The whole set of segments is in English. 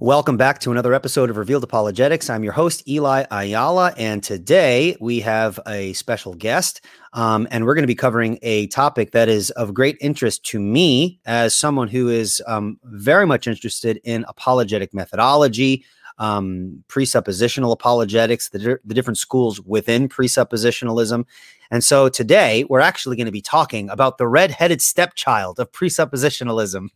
Welcome back to another episode of Revealed Apologetics. I'm your host, Eli Ayala, and today we have a special guest, um, and we're going to be covering a topic that is of great interest to me as someone who is um, very much interested in apologetic methodology, um, presuppositional apologetics, the, di- the different schools within presuppositionalism. And so today we're actually going to be talking about the red-headed stepchild of presuppositionalism,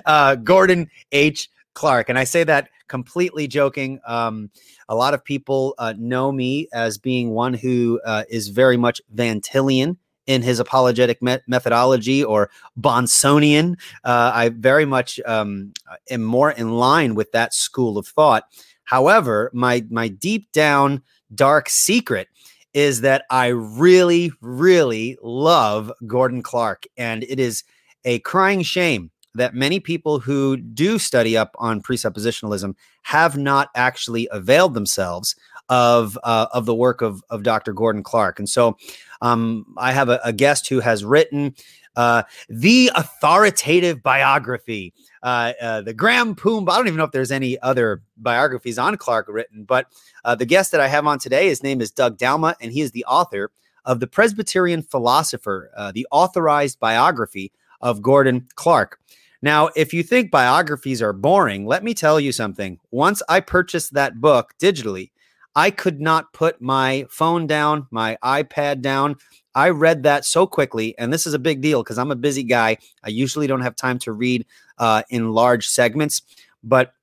uh, Gordon H. Clark. And I say that completely joking. Um, a lot of people uh, know me as being one who uh, is very much Van Tillian in his apologetic methodology or Bahnsenian. Uh, I very much um, am more in line with that school of thought. However, my my deep down dark secret is that I really, really love Gordon Clark, and it is a crying shame that many people who do study up on presuppositionalism have not actually availed themselves of uh, of the work of of Dr. Gordon Clark. And so, um, I have a, a, guest who has written uh, the authoritative biography. Uh, uh, the Graham Poom. I don't even know if there's any other biographies on Clark written, but uh, the guest that I have on today, his name is Doug Douma, and he is the author of the Presbyterian philosopher, uh, the authorized biography of Gordon Clark. Now, if you think biographies are boring, let me tell you something. Once I purchased that book digitally, I could not put my phone down, my iPad down. I read that so quickly, and this is a big deal because I'm a busy guy. I usually don't have time to read uh, in large segments, but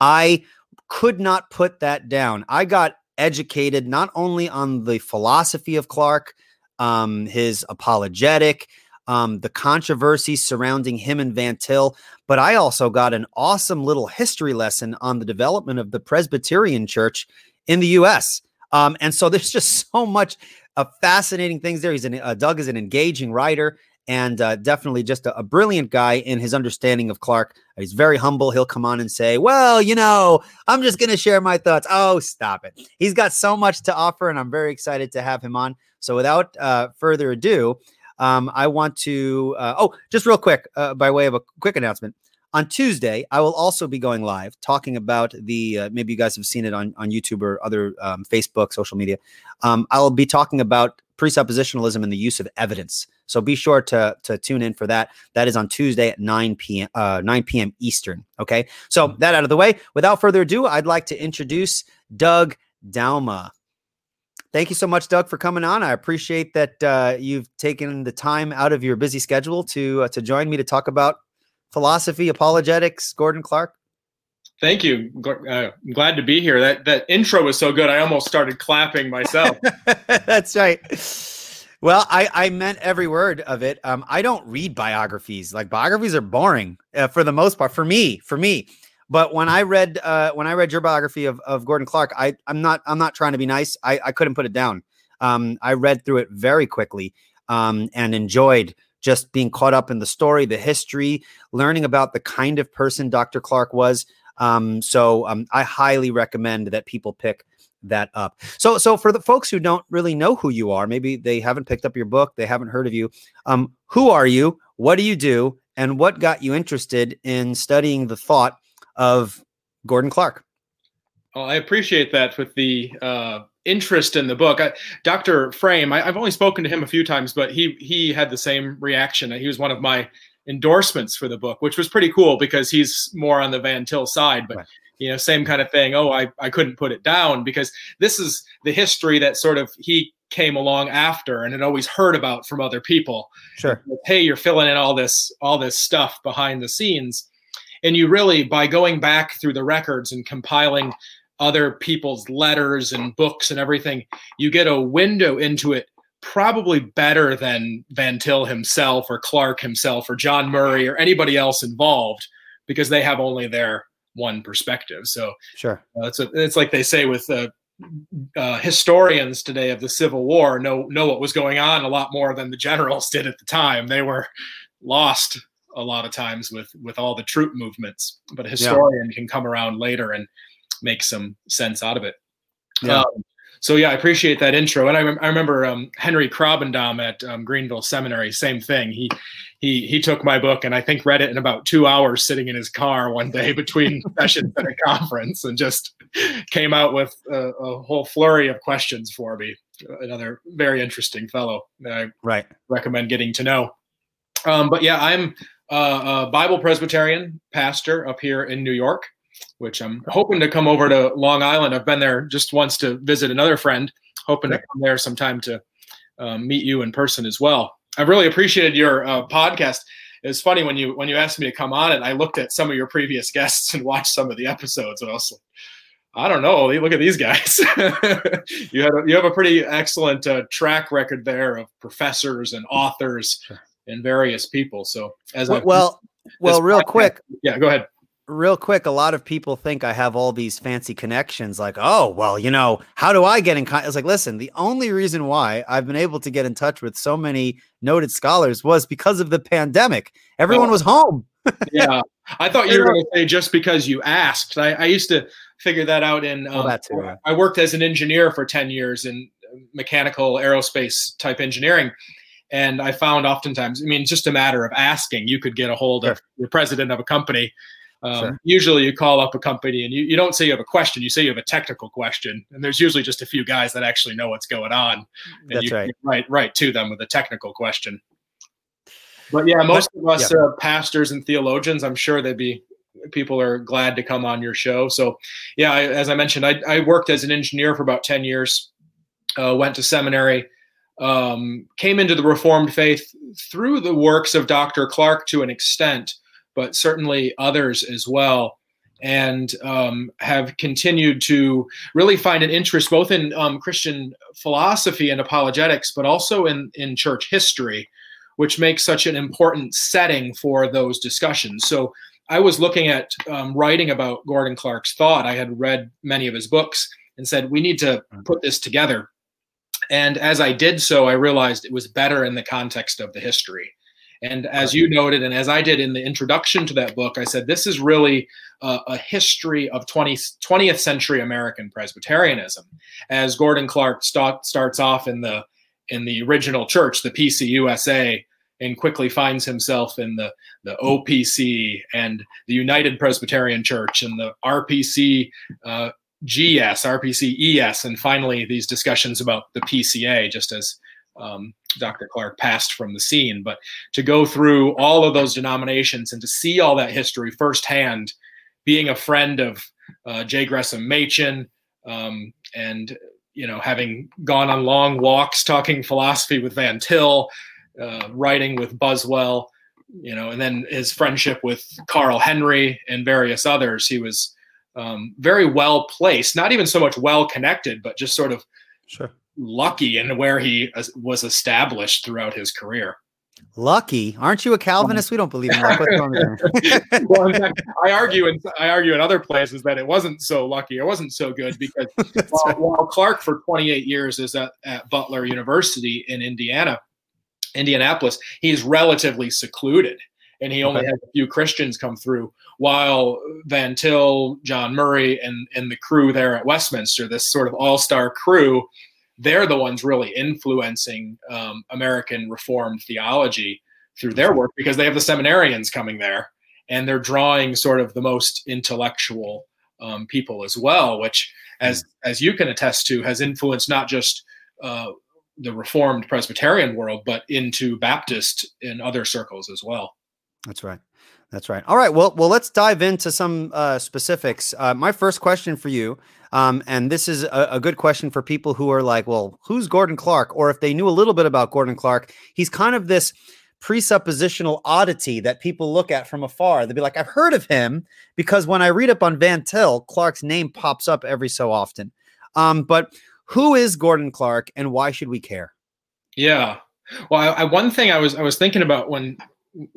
I could not put that down. I got educated not only on the philosophy of Clark, um, his apologetic, um, the controversy surrounding him and Van Til. But I also got an awesome little history lesson on the development of the Presbyterian Church in the U.S. Um, and so there's just so much uh, fascinating things there. He's an, uh, Doug is an engaging writer and uh, definitely just a, a, brilliant guy in his understanding of Clark. He's very humble. He'll come on and say, Well, you know, I'm just going to share my thoughts. Oh, stop it. He's got so much to offer, and I'm very excited to have him on. So, without uh, further ado, um, I want to, uh, oh, just real quick, uh, by way of a quick announcement. On Tuesday, I will also be going live talking about the, uh, maybe you guys have seen it on, on YouTube or other um, Facebook, social media. Um, I'll be talking about presuppositionalism and the use of evidence. So be sure to, to tune in for that. That is on Tuesday at 9 p.m. Uh, 9 p.m. Eastern. Okay. So that out of the way, without further ado, I'd like to introduce Doug Douma. Thank you so much, Doug, for coming on. I appreciate that uh, you've taken the time out of your busy schedule to uh, to join me to talk about philosophy, apologetics, Gordon Clark. Thank you. Uh, I'm glad to be here. That that intro was so good. I almost started clapping myself. That's right. Well, I, I meant every word of it. Um, I don't read biographies. Like biographies are boring uh, for the most part. For me, for me, but when I read uh, when I read your biography of, of Gordon Clark, I I'm not I'm not trying to be nice. I, I couldn't put it down. Um, I read through it very quickly um, and enjoyed just being caught up in the story, the history, learning about the kind of person Dr. Clark was. Um, so um, I highly recommend that people pick that up. So, so for the folks who don't really know who you are, maybe they haven't picked up your book, they haven't heard of you. Um, who are you? What do you do? And what got you interested in studying the thought of Gordon Clark. Well, I appreciate that with the uh, interest in the book. I, Dr. Frame, I, have only spoken to him a few times, but he he had the same reaction. He was one of my endorsements for the book, which was pretty cool because he's more on the Van Til side, but. Right. You know, same kind of thing. Oh, I, I couldn't put it down because this is the history that sort of he came along after and had always heard about from other people. Sure. Hey, you're filling in all this all this stuff behind the scenes and you really by going back through the records and compiling other people's letters and books and everything you get a window into it probably better than van til himself or clark himself or john murray or anybody else involved because they have only their one perspective so sure uh, it's, a, it's like they say with uh, uh, historians today of the Civil War know know what was going on a lot more than the generals did at the time. They were lost a lot of times with with all the troop movements but a historian yeah. can come around later and make some sense out of it yeah. Um, so yeah, I appreciate that intro. And I, I remember um, Henry Krabbendam at um, Greenville Seminary, same thing. He he he took my book and I think read it in about two hours, sitting in his car one day between sessions at a conference, and just came out with a, a, whole flurry of questions for me. Another very interesting fellow that I right. recommend getting to know. Um, but yeah, I'm a Bible Presbyterian pastor up here in New York, which I'm hoping to come over to Long Island. I've been there just once to visit another friend, hoping to come there sometime to um, meet you in person as well. I've really appreciated your uh, podcast. It's funny when you when you asked me to come on it, I looked at some of your previous guests and watched some of the episodes, and I was like, I don't know. Look at these guys. you have a, you have a pretty excellent uh, track record there of professors and authors and various people. So as well, well, well real podcast, quick. Yeah, go ahead. Real quick, a lot of people think I have all these fancy connections. Like, oh, well, you know, how do I get in contact? It's like, listen, the only reason why I've been able to get in touch with so many noted scholars was because of the pandemic. Everyone oh. was home. yeah, I thought you were going to say just because you asked. I, I used to figure that out in. Um, oh, that too, I worked as an engineer for ten years in mechanical aerospace type engineering, and I found oftentimes, I mean, it's just a matter of asking. You could get a hold sure. of the president of a company. Um, sure. Usually, you call up a company and you, you don't say you have a question. You say you have a technical question, and there's usually just a few guys that actually know what's going on. And That's you right. Right, right to them with a technical question. But yeah, most but, of us yeah. uh, pastors and theologians, I'm sure they'd be people are glad to come on your show. So, yeah, I, as I mentioned, I, I, worked as an engineer for about 10 years, uh, went to seminary, um, came into the Reformed faith through the works of Dr. Clark to an extent, but certainly others as well. And um, have continued to really find an interest both in um, Christian philosophy and apologetics, but also in, in church history, which makes such an important setting for those discussions. So, I was looking at um, writing about Gordon Clark's thought. I had read many of his books and said, we need to mm. put this together. And as I did so, I realized it was better in the context of the history. And as you noted, and as I did in the introduction to that book, I said, this is really a, a history of 20, 20th century American Presbyterianism. As Gordon Clark start, starts off in the, in the original church, the PCUSA, and quickly finds himself in the, the OPC and the United Presbyterian Church and the RPC uh, GS, RPC ES, and finally these discussions about the PCA, just as um, Dr. Clark passed from the scene. But to go through all of those denominations and to see all that history firsthand, being a friend of uh, J. Gresham Machen, um, and you know, having gone on long walks talking philosophy with Van Til, uh, writing with Buswell, you know, and then his friendship with Carl Henry and various others. He was um, very well placed, not even so much well connected, but just sort of sure. lucky in where he was established throughout his career. Lucky, aren't you a Calvinist? We don't believe in luck. well, in fact, I argue in I argue in other places that it wasn't so lucky. It wasn't so good because while, while Clark for 28 years is at, at Butler University in Indiana, Indianapolis, he's relatively secluded and he only okay. has a few Christians come through. While Van Til, John Murray, and and the crew there at Westminster, this sort of all star crew, they're the ones really influencing um, American Reformed theology through their work because they have the seminarians coming there, and they're drawing sort of the most intellectual um, people as well, which, as as you can attest to, has influenced not just uh, the Reformed Presbyterian world, but into Baptist in other circles as well. That's right. That's right. All right. Well, well, let's dive into some uh, specifics. Uh, my first question for you, um, and this is a, a, good question for people who are like, well, who's Gordon Clark? Or if they knew a little bit about Gordon Clark, he's kind of this presuppositional oddity that people look at from afar. They'd be like, I've heard of him because when I read up on Van Til, Clark's name pops up every so often. Um, but who is Gordon Clark and why should we care? Yeah. Well, I, I, one thing I was I was thinking about when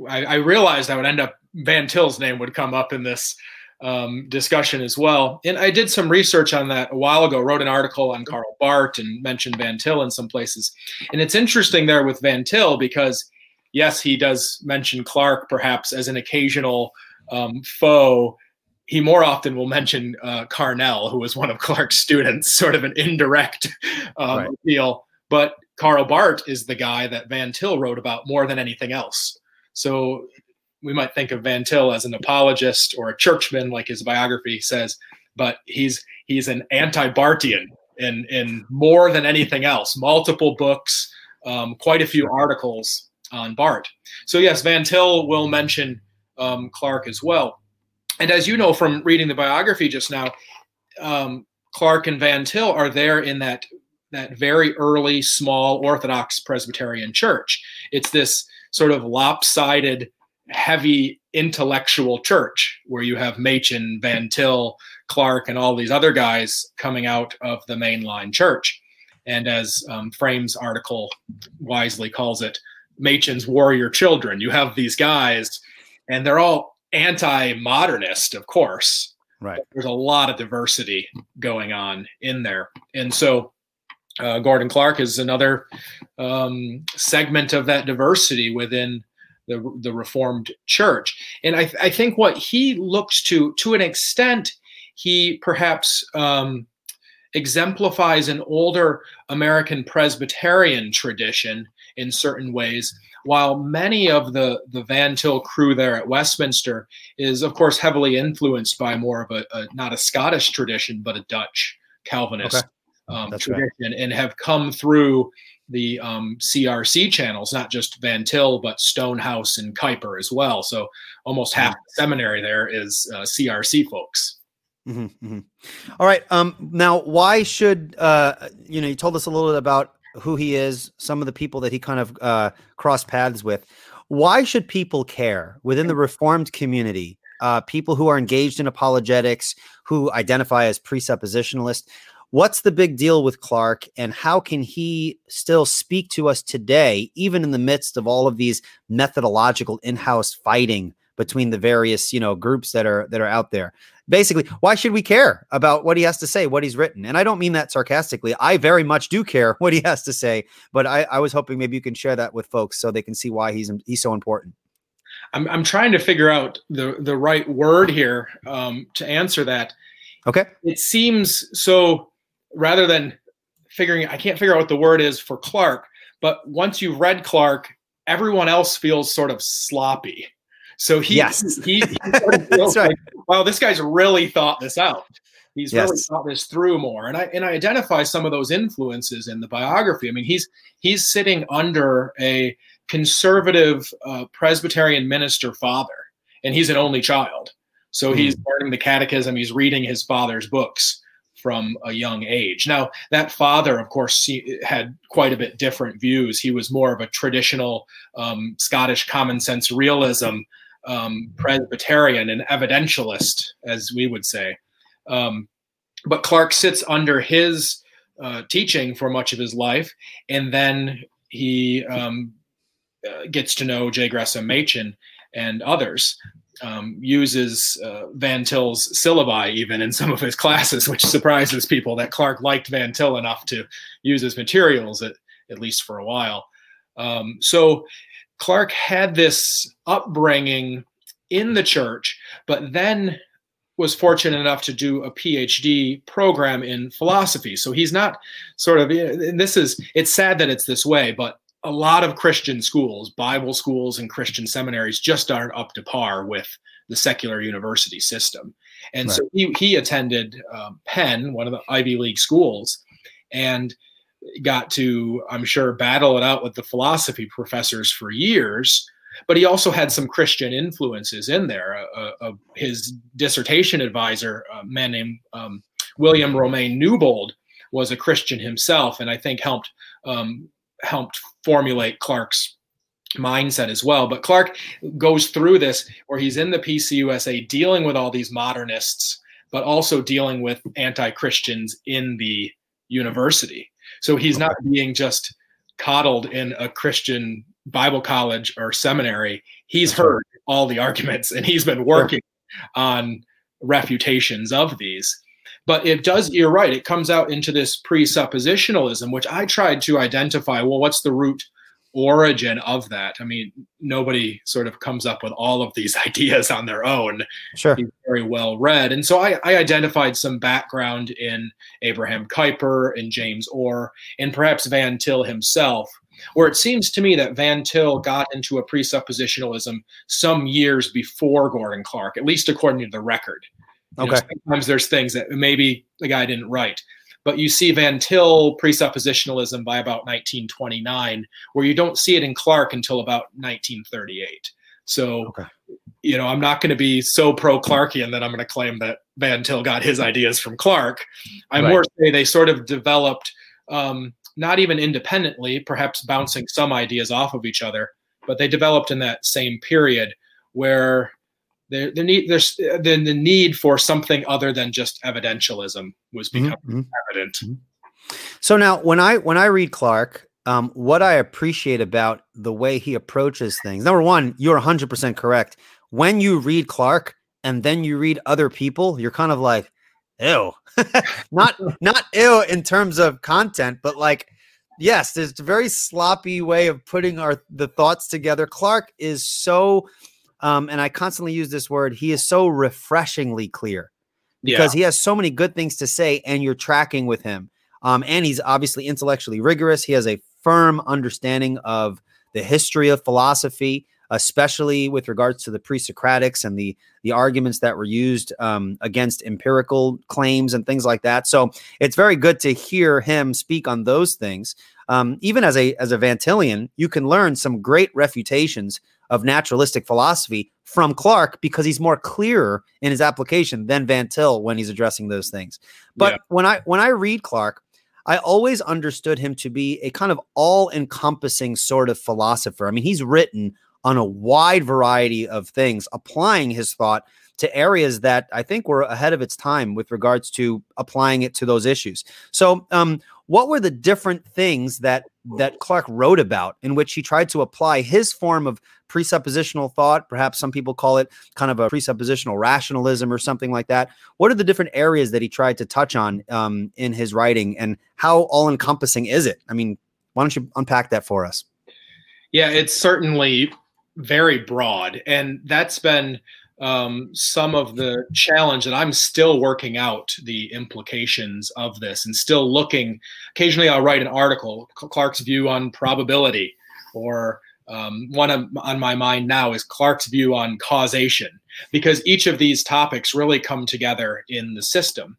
I, I, realized I would end up Van Til's name would come up in this um, discussion as well, and I did some research on that a while ago. Wrote an article on Karl Barth and mentioned Van Til in some places, and it's interesting there with Van Til because yes, he does mention Clark perhaps as an occasional um, foe he more often will mention uh, Carnell, who was one of Clark's students, sort of an indirect um, right. appeal. But Karl Barth is the guy that Van Til wrote about more than anything else. So we might think of Van Til as an apologist or a churchman, like his biography says, but he's he's an anti-Barthian in in more than anything else. Multiple books, um, quite a few articles on Barth. So yes, Van Til will mention um, Clark as well. And as you know from reading the biography just now, um, Clark and Van Til are there in that that very early small Orthodox Presbyterian church. It's this sort of lopsided, heavy intellectual church where you have Machen, Van Til, Clark, and all these other guys coming out of the mainline church. And as um, Frame's article wisely calls it, Machen's warrior children. You have these guys, and they're all anti-modernist, of course. Right. There's a lot of diversity going on in there, and so uh, Gordon Clark is another um, segment of that diversity within the the Reformed Church. And I, I think what he looks to, to an extent, he perhaps um, exemplifies an older American Presbyterian tradition in certain ways while many of the the Van Til crew there at Westminster is of course heavily influenced by more of a, a not a Scottish tradition but a Dutch Calvinist okay. Um, tradition right. and have come through the um, CRC channels, not just Van Til, but Stonehouse and Kuiper as well. So almost half the seminary there is uh, CRC folks. Mm-hmm, mm-hmm. All right. Um, now, why should uh, you know? You told us a little bit about who he is, some of the people that he kind of uh, crossed paths with. Why should people care within the Reformed community? Uh, people who are engaged in apologetics, who identify as presuppositionalist. What's the big deal with Clark, and how can he still speak to us today, even in the midst of all of these methodological in-house fighting between the various you know groups that are that are out there? basically, why should we care about what he has to say, what he's written? And I don't mean that sarcastically. I very much do care what he has to say, but I, I was hoping maybe you can share that with folks so they can see why he's he's so important. I'm I'm trying to figure out the the right word here um, to answer that. Okay. It seems so. Rather than figuring, I can't figure out what the word is for Clark, But once you've read Clark, everyone else feels sort of sloppy. So he, yes. he, he That's right. like, wow, this guy's really thought this out. He's yes. really thought this through more. And I and I identify some of those influences in the biography. I mean, he's he's sitting under a conservative uh, Presbyterian minister father, and he's an only child. So mm. he's learning the catechism, he's reading his father's books from a young age. Now, that father, of course, had quite a bit different views. He was more of a traditional um, Scottish common sense realism um, Presbyterian and evidentialist, as we would say. Um, but Clark sits under his uh, teaching for much of his life, and then he um, uh, gets to know J. Gresham Machen and others. Um, uses uh, Van Til's syllabi even in some of his classes, which surprises people that Clark liked Van Til enough to use his materials at, at least for a while. Um, so Clark had this upbringing in the church, but then was fortunate enough to do a PhD program in philosophy. So he's not sort of, and this is, it's sad that it's this way, but a lot of Christian schools, Bible schools, and Christian seminaries just aren't up to par with the secular university system. And right. so he, he attended um, Penn, one of the Ivy League schools, and got to, I'm sure, battle it out with the philosophy professors for years. But he also had some Christian influences in there. Uh, uh, his dissertation advisor, a man named um, William Romaine Newbold, was a Christian himself, and I think helped um, helped formulate Clark's mindset as well. But Clark goes through this where he's in the PCUSA dealing with all these modernists, but also dealing with anti-Christians in the university. So he's not being just coddled in a Christian Bible college or seminary. He's heard all the arguments and he's been working on refutations of these. But it does, you're right, it comes out into this presuppositionalism, which I tried to identify. Well, what's the root origin of that. I mean, nobody sort of comes up with all of these ideas on their own. Sure. He's very well read. And so I, I identified some background in Abraham Kuyper and James Orr and perhaps Van Til himself, where it seems to me that Van Til got into a presuppositionalism some years before Gordon Clark, at least according to the record. You okay. Know, sometimes there's things that maybe the guy didn't write but you see Van Til presuppositionalism by about 1929, where you don't see it in Clark until about 1938. So, okay. you know, I'm not going to be so pro Clarkian that I'm going to claim that Van Til got his ideas from Clark. I right. more say they sort of developed, um, not even independently, perhaps bouncing some ideas off of each other, but they developed in that same period where there, the need there's then the need for something other than just evidentialism was mm-hmm, becoming mm-hmm. evident. Mm-hmm. So now, when I when I read Clark, um, what I appreciate about the way he approaches things, number one, you're 100 percent correct. When you read Clark and then you read other people, you're kind of like, ew, not not ew in terms of content, but like. Yes, there's a very sloppy way of putting our the thoughts together. Clark is so um, and I constantly use this word. He is so refreshingly clear because yeah. he has so many good things to say, and you're tracking with him. Um, and he's obviously intellectually rigorous. He has a firm understanding of the history of philosophy, especially with regards to the pre-Socratics and the the arguments that were used um, against empirical claims and things like that. So it's very good to hear him speak on those things. Um, even as a as a Van Tilian, you can learn some great refutations of naturalistic philosophy from Clark because he's more clear in his application than Van Til when he's addressing those things. But yeah. when I when I read Clark, I always understood him to be a kind of all-encompassing sort of philosopher. I mean, he's written on a wide variety of things, applying his thought to areas that I think were ahead of its time with regards to applying it to those issues. So, um, what were the different things that that Clark wrote about in which he tried to apply his form of presuppositional thought? Perhaps some people call it kind of a presuppositional rationalism or something like that. What are the different areas that he tried to touch on um, in his writing, and how all encompassing is it? I mean, why don't you unpack that for us? Yeah, it's certainly very broad, and that's been um, some of the challenge that I'm still working out the implications of this and still looking. Occasionally, I'll write an article, Clark's view on probability, or um, one of, on my mind now is Clark's view on causation, because each of these topics really come together in the system.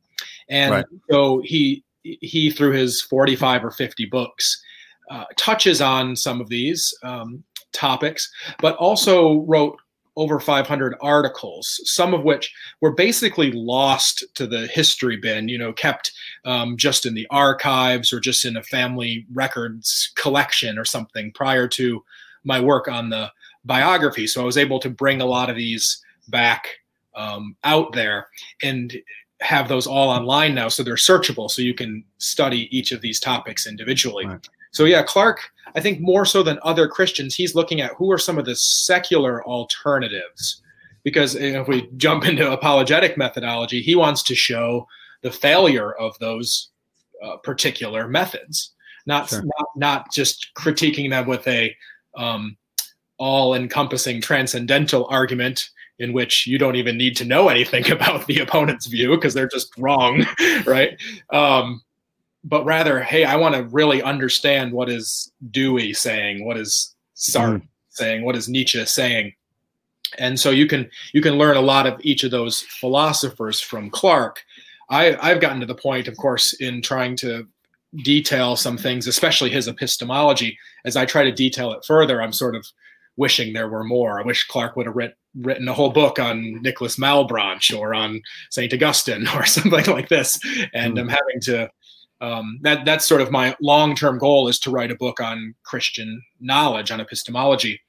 And right. so he he through his 45 or 50 books uh, touches on some of these um, topics, but also wrote over 500 articles, some of which were basically lost to the history bin, you know, kept um, just in the archives or just in a family records collection or something prior to my work on the biography. So I was able to bring a lot of these back um, out there and have those all online now. So they're searchable. So you can study each of these topics individually. Right. So yeah, Clark, I think more so than other Christians, he's looking at who are some of the secular alternatives. Because if we jump into apologetic methodology, he wants to show the failure of those uh, particular methods, not, sure. not not just critiquing them with a um, all-encompassing transcendental argument in which you don't even need to know anything about the opponent's view because they're just wrong, right? Um, but rather, hey, I want to really understand what is Dewey saying, what is Sartre mm. saying, what is Nietzsche saying, and so you can you can learn a lot of each of those philosophers from Clark. I, I've gotten to the point, of course, in trying to detail some things, especially his epistemology. As I try to detail it further, I'm sort of wishing there were more. I wish Clark would have writ- written a whole book on Nicholas Malebranche or on Saint Augustine or something like this, and mm. I'm having to um, that that's sort of my long term goal is to write a book on Christian knowledge on epistemology,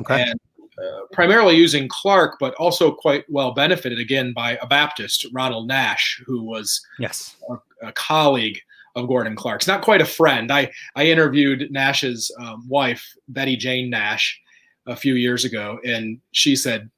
okay. and uh, primarily using Clark, but also quite well benefited again by a Baptist, Ronald Nash, who was yes a, a colleague of Gordon Clark's, not quite a friend. I I interviewed Nash's um, wife, Betty Jane Nash, a few years ago, and she said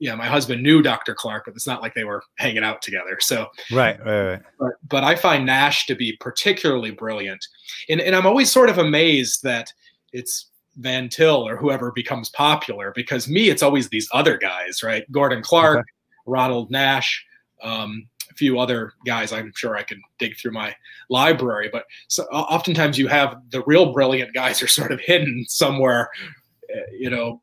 yeah, my husband knew Dr. Clark, but it's not like they were hanging out together. So right, right, right. But, but I find Nash to be particularly brilliant, and and I'm always sort of amazed that it's Van Til or whoever becomes popular. Because me, it's always these other guys, right? Gordon Clark, okay. Ronald Nash, um, a few other guys. I'm sure I could dig through my library, but so, oftentimes you have the real brilliant guys are sort of hidden somewhere, eh, you know.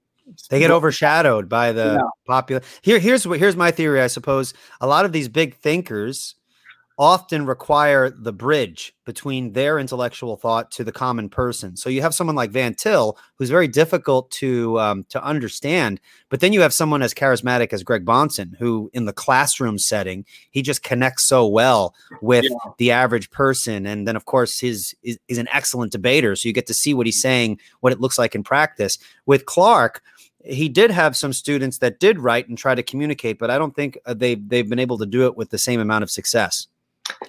They get overshadowed by the yeah. popular. Here, here's what here's my theory. I suppose a lot of these big thinkers often require the bridge between their intellectual thought to the common person. So you have someone like Van Til, who's very difficult to um, to understand, but then you have someone as charismatic as Greg Bahnsen, who in the classroom setting he just connects so well with yeah. the average person, and then of course his is, is an excellent debater, so you get to see what he's saying, what it looks like in practice. With Clark, he did have some students that did write and try to communicate, but I don't think uh, they they've been able to do it with the same amount of success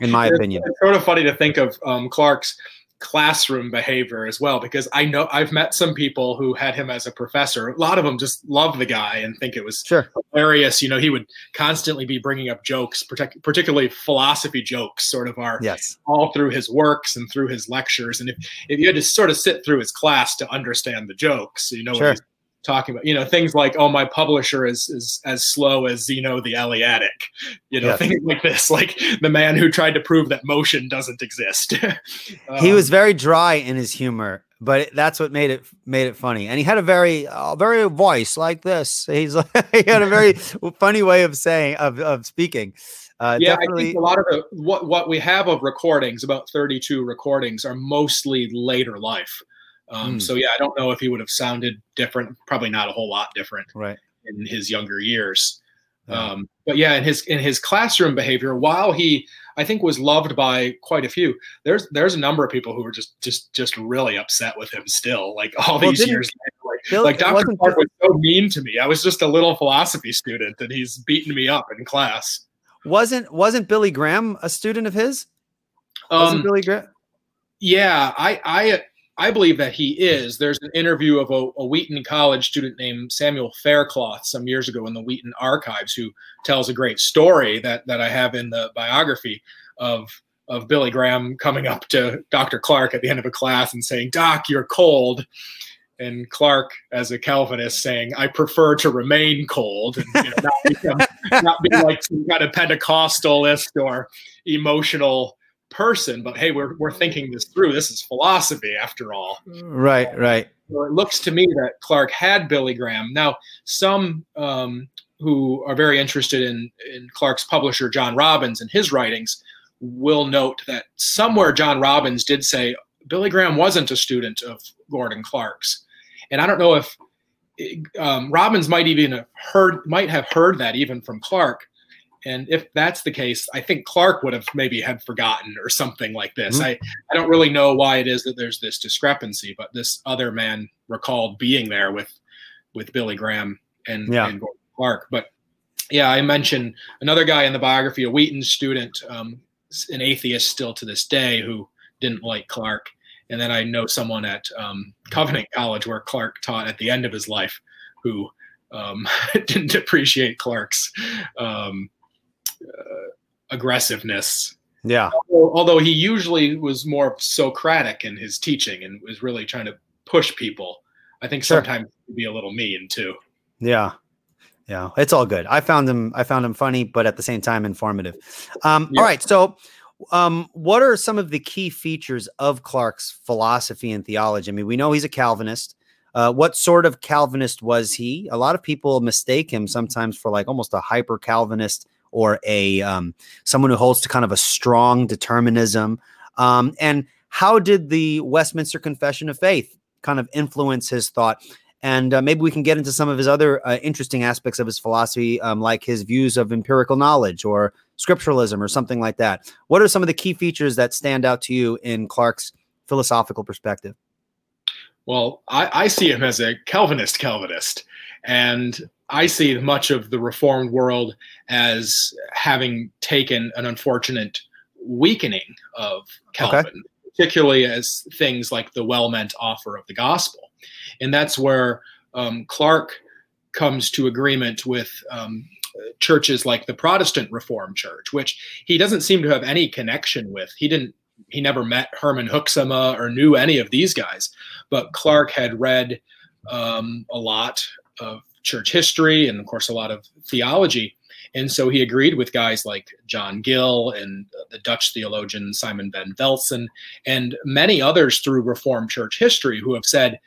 in my it's, opinion. It's sort of funny to think of um, Clark's classroom behavior as well because I know I've met some people who had him as a professor. A lot of them just love the guy and think it was sure. hilarious. You know, he would constantly be bringing up jokes, particularly philosophy jokes, sort of are yes. all through his works and through his lectures. And if, if you had to sort of sit through his class to understand the jokes, you know sure. what he's talking about you know things like oh my publisher is is as slow as know the Eleatic you know yes. things like this like the man who tried to prove that motion doesn't exist um, he was very dry in his humor but that's what made it made it funny and he had a very uh, very voice like this he's he had a very funny way of saying of, of speaking uh, yeah, definitely. I think a lot of the, what what we have of recordings, about 32 recordings, are mostly later life. Um, mm. So yeah, I don't know if he would have sounded different. Probably not a whole lot different, right, in his younger years. Um, but yeah, in his in his classroom behavior, while he I think was loved by quite a few, there's there's a number of people who were just just just really upset with him still, like all well, these years. Like, Bill, like Dr. Clark was so mean to me. I was just a little philosophy student, and he's beating me up in class. Wasn't wasn't Billy Graham a student of his? Wasn't um, Billy Graham? Yeah, I I I believe that he is. There's an interview of a, a, Wheaton College student named Samuel Faircloth some years ago in the Wheaton archives who tells a great story that, that I have in the biography of, of Billy Graham coming up to Dr. Clark at the end of a class and saying, Doc, you're cold. And Clark, as a Calvinist, saying, I prefer to remain cold and you know, not, become, not be like some kind of Pentecostalist or emotional person, but hey, we're, we're thinking this through. This is philosophy after all. Right, right. So it looks to me that Clark had Billy Graham. Now, some um, who are very interested in, in Clark's publisher, John Robbins, and his writings will note that somewhere John Robbins did say Billy Graham wasn't a student of Gordon Clark's. And I don't know if um, Robbins might even have heard might have heard that even from Clark, and if that's the case, I think Clark would have maybe had forgotten or something like this. Mm-hmm. I, I don't really know why it is that there's this discrepancy, but this other man recalled being there with with Billy Graham and, yeah. and Clark. But yeah, I mentioned another guy in the biography, a Wheaton student, um, an atheist still to this day, who didn't like Clark. And then I know someone at um, Covenant College where Clark taught at the end of his life who um, didn't appreciate Clark's um, uh, aggressiveness. Yeah. Although, although, he usually was more Socratic in his teaching and was really trying to push people. I think sure. sometimes he'd be a little mean too. Yeah. Yeah, it's all good. I found him. I found him funny, but at the same time informative. Um, yeah. All right, so um, what are some of the key features of Clark's philosophy and theology? I mean, we know he's a Calvinist. Uh, what sort of Calvinist was he? A lot of people mistake him sometimes for like almost a hyper Calvinist or a um, someone who holds to kind of a strong determinism. Um, and how did the Westminster Confession of Faith kind of influence his thought? And uh, maybe we can get into some of his other uh, interesting aspects of his philosophy, um, like his views of empirical knowledge or scripturalism or something like that. What are some of the key features that stand out to you in Clark's philosophical perspective? Well, I, I see him as a Calvinist Calvinist. And I see much of the reformed world as having taken an unfortunate weakening of Calvin, okay. particularly as things like the well meant offer of the gospel. And that's where um, Clark comes to agreement with um, churches like the Protestant Reformed Church, which he doesn't seem to have any connection with. He didn't he never met Herman Hoeksema or knew any of these guys, but Clark had read um, a lot of church history and, of course, a lot of theology. And so he agreed with guys like John Gill and the Dutch theologian Simon van Velzen and many others through Reformed church history who have said,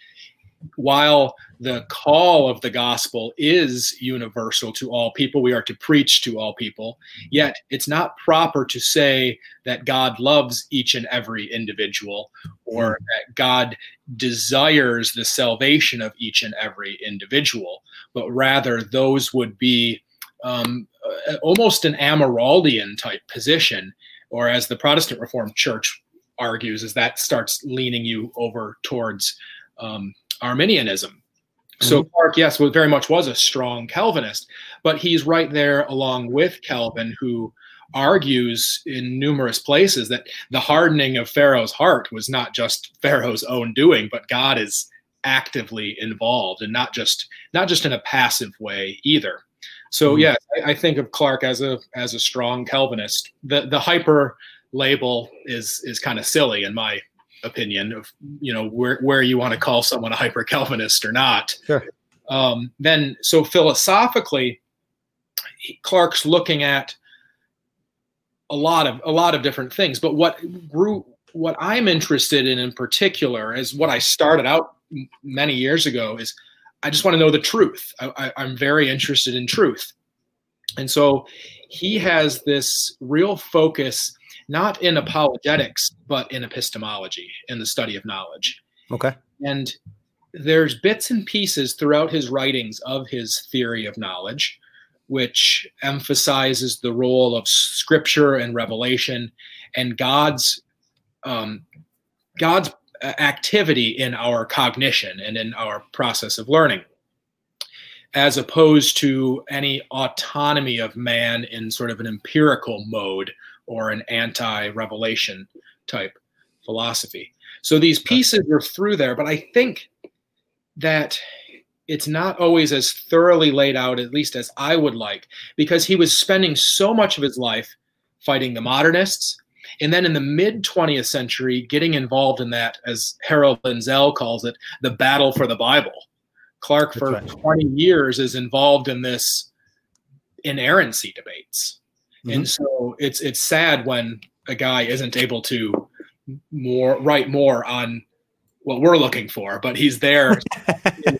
while the call of the gospel is universal to all people, we are to preach to all people, yet it's not proper to say that God loves each and every individual or that God desires the salvation of each and every individual, but rather those would be um, almost an Amyraldian type position, or as the Protestant Reformed Church argues, is that starts leaning you over towards um, Arminianism. So mm-hmm. Clark, yes, very much was a strong Calvinist, but he's right there along with Calvin, who argues in numerous places that the hardening of Pharaoh's heart was not just Pharaoh's own doing, but God is actively involved and not just not just in a passive way either. So mm-hmm. yeah, I, I, think of Clark as a as a strong Calvinist. The the hyper label is is kind of silly in my opinion of you know where where you want to call someone a hyper Calvinist or not. Sure. Um, then so philosophically, Clark's looking at a lot of a lot of different things. But what grew what I'm interested in in particular is what I started out many years ago is I just want to know the truth. I, I, I'm very interested in truth, and so he has this real focus not in apologetics, but in epistemology, in the study of knowledge. Okay. And there's bits and pieces throughout his writings of his theory of knowledge, which emphasizes the role of scripture and revelation and God's um, God's activity in our cognition and in our process of learning, as opposed to any autonomy of man in sort of an empirical mode or an anti-revelation type philosophy. So these pieces are through there, but I think that it's not always as thoroughly laid out, at least as I would like, because he was spending so much of his life fighting the modernists. And then in the mid 20th century, getting involved in that, as Harold Lindsell calls it, the battle for the Bible. Clark, for right. 20 years, is involved in this inerrancy debates. Mm-hmm. And so it's it's sad when a guy isn't able to more write more on what we're looking for, but he's there. in,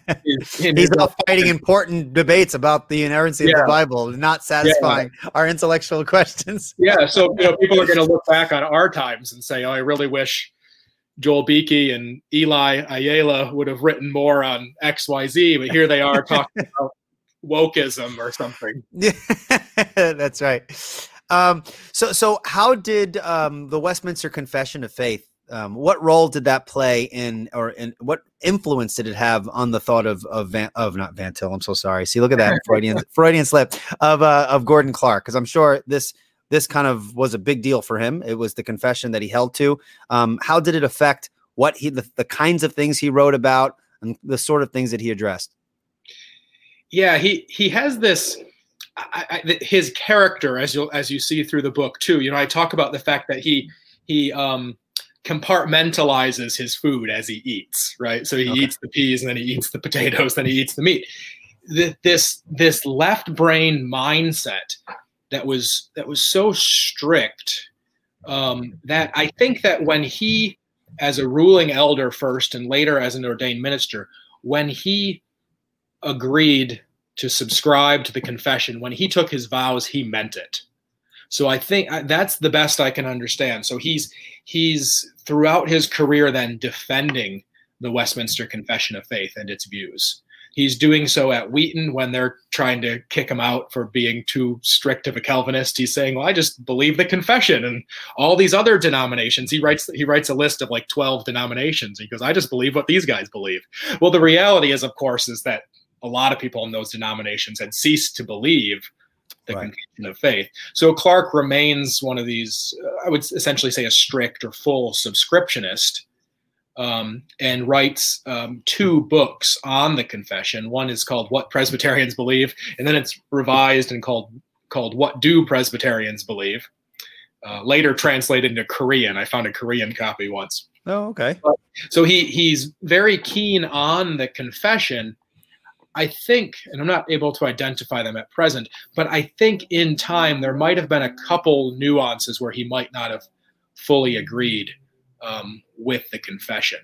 in, he's not fighting important debates about the inerrancy yeah. of the Bible, not satisfying yeah. our intellectual questions. yeah, so you know, people are going to look back on our times and say, "Oh, I really wish Joel Beeke and Eli Ayala would have written more on X, Y, Z." But here they are talking about wokeism or something. Yeah, that's right. Um, so, so how did um, the Westminster Confession of Faith? Um, what role did that play in, or in what influence did it have on the thought of of Van, of not Van Til? I'm so sorry. See, look at that Freudian Freudian slip of uh, of Gordon Clark, because I'm sure this this kind of was a big deal for him. It was the confession that he held to. Um, how did it affect what he the, the kinds of things he wrote about and the sort of things that he addressed? Yeah, he he has this. I, I, his character, as you as you see through the book too, you know, I talk about the fact that he he um, compartmentalizes his food as he eats, right? So he okay. eats the peas and then he eats the potatoes, then he eats the meat. This this left brain mindset that was that was so strict um, that I think that when he, as a ruling elder first and later as an ordained minister, when he agreed to subscribe to the confession, when he took his vows, he meant it. So I think that's the best I can understand. So he's he's throughout his career then defending the Westminster Confession of Faith and its views. He's doing so at Wheaton when they're trying to kick him out for being too strict of a Calvinist. He's saying, "Well, I just believe the confession and all these other denominations." He writes he writes a list of like 12 denominations. He goes, "I just believe what these guys believe." Well, the reality is of course is that a lot of people in those denominations had ceased to believe the right. confession of faith. So Clark remains one of these, uh, I would essentially say, a strict or full subscriptionist, um, and writes um, two books on the confession. One is called "What Presbyterians Believe," and then it's revised and called called "What Do Presbyterians Believe." uh, later translated into Korean. I found a Korean copy once. Oh, okay. So he he's very keen on the confession. I think, and I'm not able to identify them at present, but I think in time there might have been a couple nuances where he might not have fully agreed um, with the confession.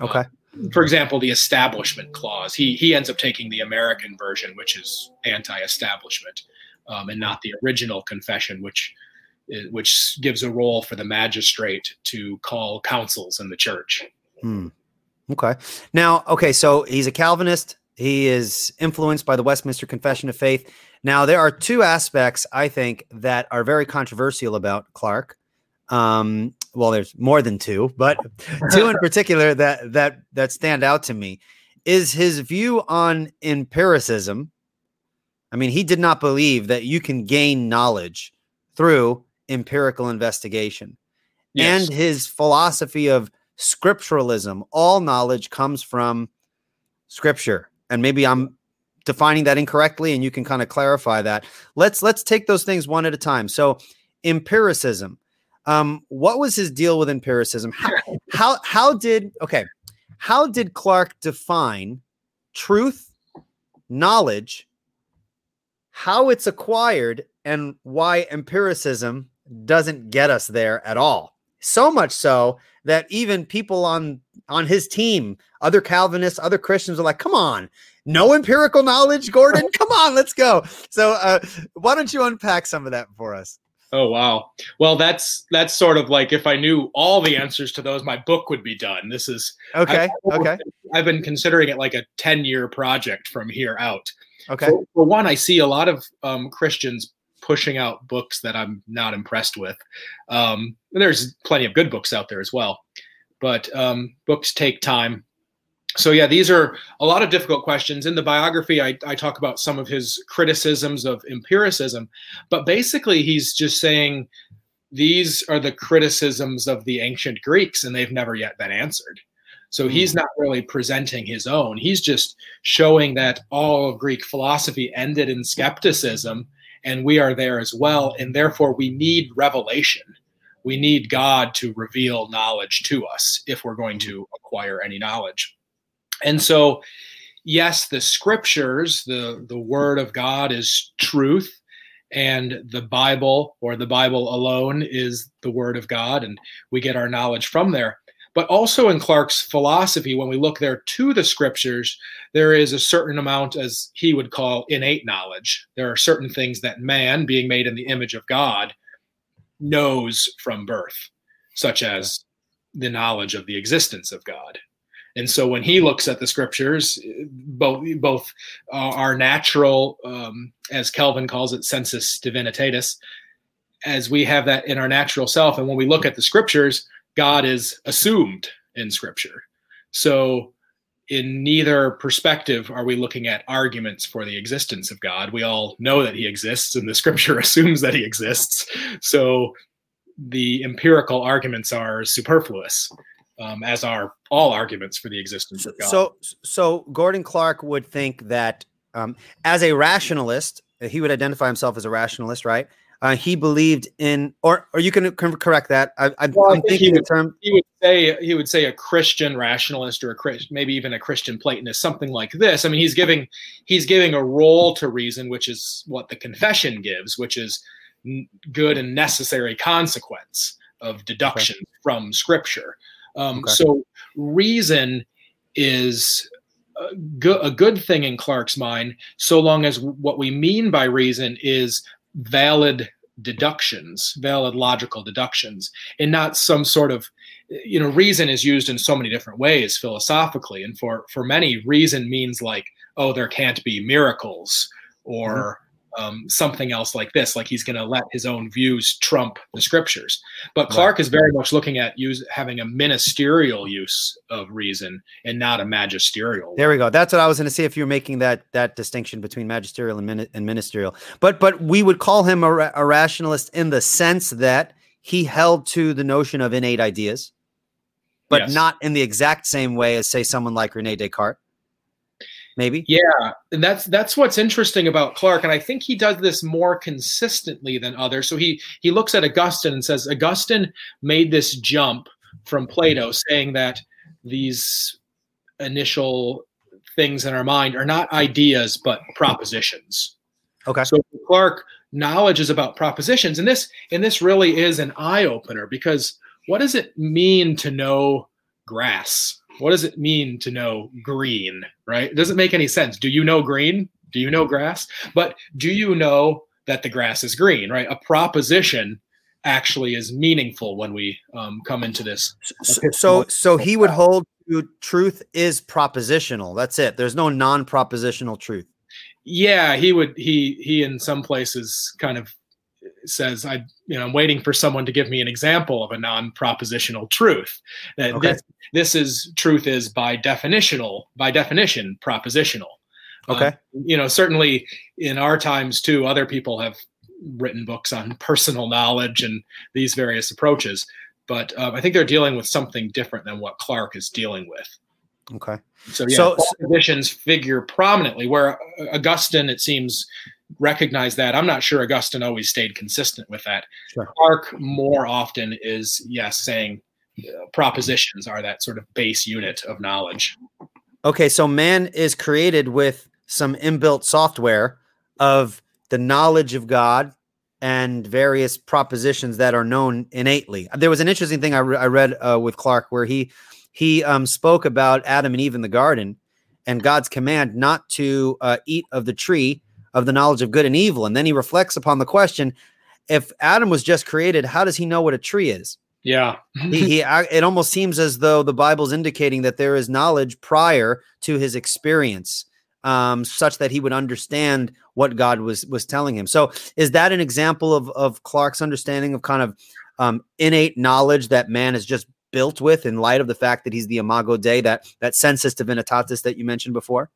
Okay. Uh, for example, the establishment clause. He he ends up taking the American version, which is anti-establishment, um, and not the original confession, which which gives a role for the magistrate to call councils in the church. Hmm. Okay. Now, okay, so he's a Calvinist. He is influenced by the Westminster Confession of Faith. Now, there are two aspects I think that are very controversial about Clark. Um, well, there's more than two, but two in particular that that that stand out to me is his view on empiricism. I mean, he did not believe that you can gain knowledge through empirical investigation. Yes. And his philosophy of scripturalism, all knowledge comes from scripture. And maybe I'm defining that incorrectly and you can kind of clarify that. Let's let's take those things one at a time. So, empiricism. Um, what was his deal with empiricism? How, how how did okay? How did Clark define truth, knowledge, how it's acquired, and why empiricism doesn't get us there at all. So much so that even people on on his team, other Calvinists, other Christians are like, "Come on, no empirical knowledge, Gordon. Come on, let's go." So, uh, why don't you unpack some of that for us? Oh wow. Well, that's that's sort of like if I knew all the answers to those, my book would be done. This is okay. I, okay. I've been considering it like a ten year project from here out. Okay. For, for one, I see a lot of um, Christians pushing out books that I'm not impressed with. Um, there's plenty of good books out there as well, but um, books take time. So yeah, these are a lot of difficult questions. In the biography, I, I talk about some of his criticisms of empiricism, but basically he's just saying these are the criticisms of the ancient Greeks, and they've never yet been answered. So he's hmm. not really presenting his own. He's just showing that all of Greek philosophy ended in skepticism and we are there as well. And therefore, we need revelation. We need God to reveal knowledge to us if we're going to acquire any knowledge. And so, yes, the scriptures, the, the word of God is truth, and the Bible or the Bible alone is the word of God, and we get our knowledge from there. But also in Clark's philosophy, when we look there to the scriptures, there is a certain amount, as he would call innate knowledge. There are certain things that man, being made in the image of God, knows from birth, such as the knowledge of the existence of God. And so when he looks at the scriptures, both both uh, our natural, um, as Calvin calls it, sensus divinitatis, as we have that in our natural self, and when we look at the scriptures, God is assumed in Scripture. So, in neither perspective are we looking at arguments for the existence of God. We all know that He exists, and the Scripture assumes that He exists. So, the empirical arguments are superfluous, um, as are all arguments for the existence of God. So, so Gordon Clark would think that um, as a rationalist, he would identify himself as a rationalist, right? uh, he believed in, or or you can correct that. I, am well, thinking the term. He would say he would say a Christian rationalist or a Christ, maybe even a Christian Platonist, something like this. I mean, he's giving he's giving a role to reason, which is what the confession gives, which is good and necessary consequence of deduction okay. from Scripture. Um, okay. So reason is a good, a good thing in Clark's mind, so long as what we mean by reason is valid deductions, valid logical deductions, and not some sort of you know reason is used in so many different ways philosophically and for for many reason means like oh there can't be miracles or um, something else like this, like he's going to let his own views trump the scriptures. But Clark right. is very much looking at use having a ministerial use of reason and not a magisterial. There we go. That's what I was going to say. If you're making that that distinction between magisterial and, min- and ministerial, but but we would call him a, ra- a rationalist in the sense that he held to the notion of innate ideas, but yes. not in the exact same way as say someone like Rene Descartes. Maybe. Yeah, and that's that's what's interesting about Clark, and I think he does this more consistently than others. So he he looks at Augustine and says Augustine made this jump from Plato, saying that these initial things in our mind are not ideas but propositions. Okay. So Clark knowledge is about propositions, and this and this really is an eye opener because what does it mean to know grass? What does it mean to know green? Right? It doesn't make any sense. Do you know green? Do you know grass? But do you know that the grass is green? Right? A proposition actually is meaningful when we um, come into this. So, so, so he would hold to truth is propositional. That's it. There's no non-propositional truth. Yeah, he would. He he in some places kind of says I you know I'm waiting for someone to give me an example of a non-propositional truth. That okay. this, this is truth is by definitional by definition propositional. Okay. Um, you know certainly in our times too other people have written books on personal knowledge and these various approaches but uh, I think they're dealing with something different than what clark is dealing with. Okay. So yeah, so, propositions figure prominently where Augustine, it seems, recognized that. I'm not sure Augustine always stayed consistent with that. Sure. Clark more often is yes saying uh, propositions are that sort of base unit of knowledge. Okay, so man is created with some inbuilt software of the knowledge of God and various propositions that are known innately. There was an interesting thing I, re- I read uh, with Clark where he he um, spoke about Adam and Eve in the garden and God's command not to uh, eat of the tree of the knowledge of good and evil. And then he reflects upon the question: If Adam was just created, how does he know what a tree is? Yeah, he, he it almost seems as though the Bible's indicating that there is knowledge prior to his experience um, such that he would understand what God was was telling him. So, is that an example of of Clark's understanding of kind of um, innate knowledge that man is just built with, in light of the fact that he's the Imago Dei, that that sensus divinitatis that you mentioned before?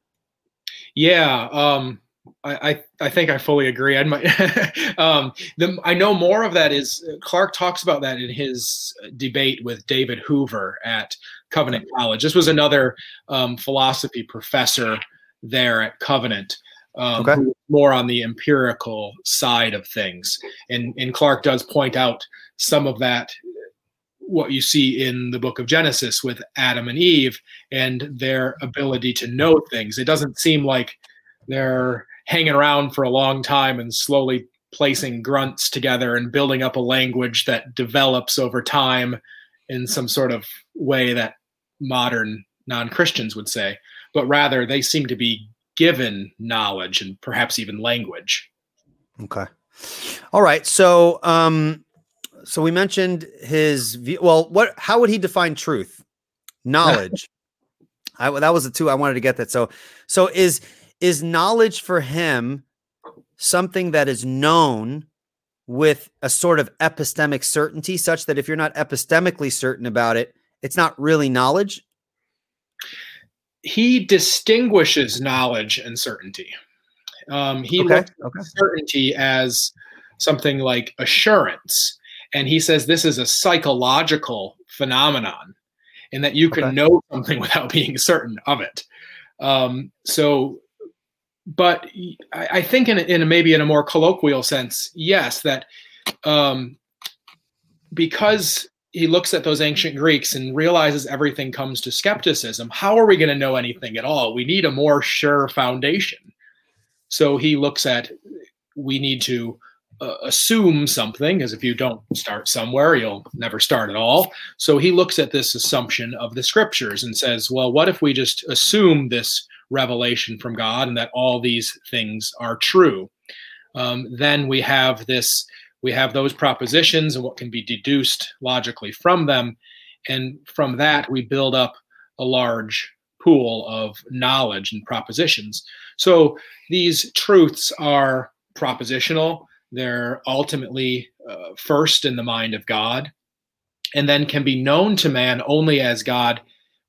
Yeah, um, I, I, I think I fully agree. I might, um, the, I know more of that is Clark talks about that in his debate with David Hoover at Covenant College. This was another um, philosophy professor there at Covenant. Um, okay. more on the empirical side of things. And, and Clark does point out some of that, what you see in the book of Genesis with Adam and Eve and their ability to know things. It doesn't seem like they're hanging around for a long time and slowly placing grunts together and building up a language that develops over time in some sort of way that modern non Christians would say but rather they seem to be given knowledge and perhaps even language. Okay. All right. So, um, so we mentioned his view. Well, what? How would he define truth? Knowledge. I, that was the two I wanted to get that. So, so is is knowledge for him something that is known with a sort of epistemic certainty, such that if you're not epistemically certain about it, it's not really knowledge? he distinguishes knowledge and certainty. Um, he okay. looks okay. certainty as something like assurance, and he says this is a psychological phenomenon, in that you can okay. know something without being certain of it. Um, so, but I, think in, a, in a, maybe in a more colloquial sense, yes, that um, because he looks at those ancient Greeks and realizes everything comes to skepticism. How are we going to know anything at all? We need a more sure foundation. So he looks at we need to uh, assume something, as if you don't start somewhere, you'll never start at all. So he looks at this assumption of the scriptures and says, well, what if we just assume this revelation from God and that all these things are true? Um, then we have this we have those propositions and what can be deduced logically from them. And from that, we build up a large pool of knowledge and propositions. So these truths are propositional, they're ultimately uh, first in the mind of God, and then can be known to man only as God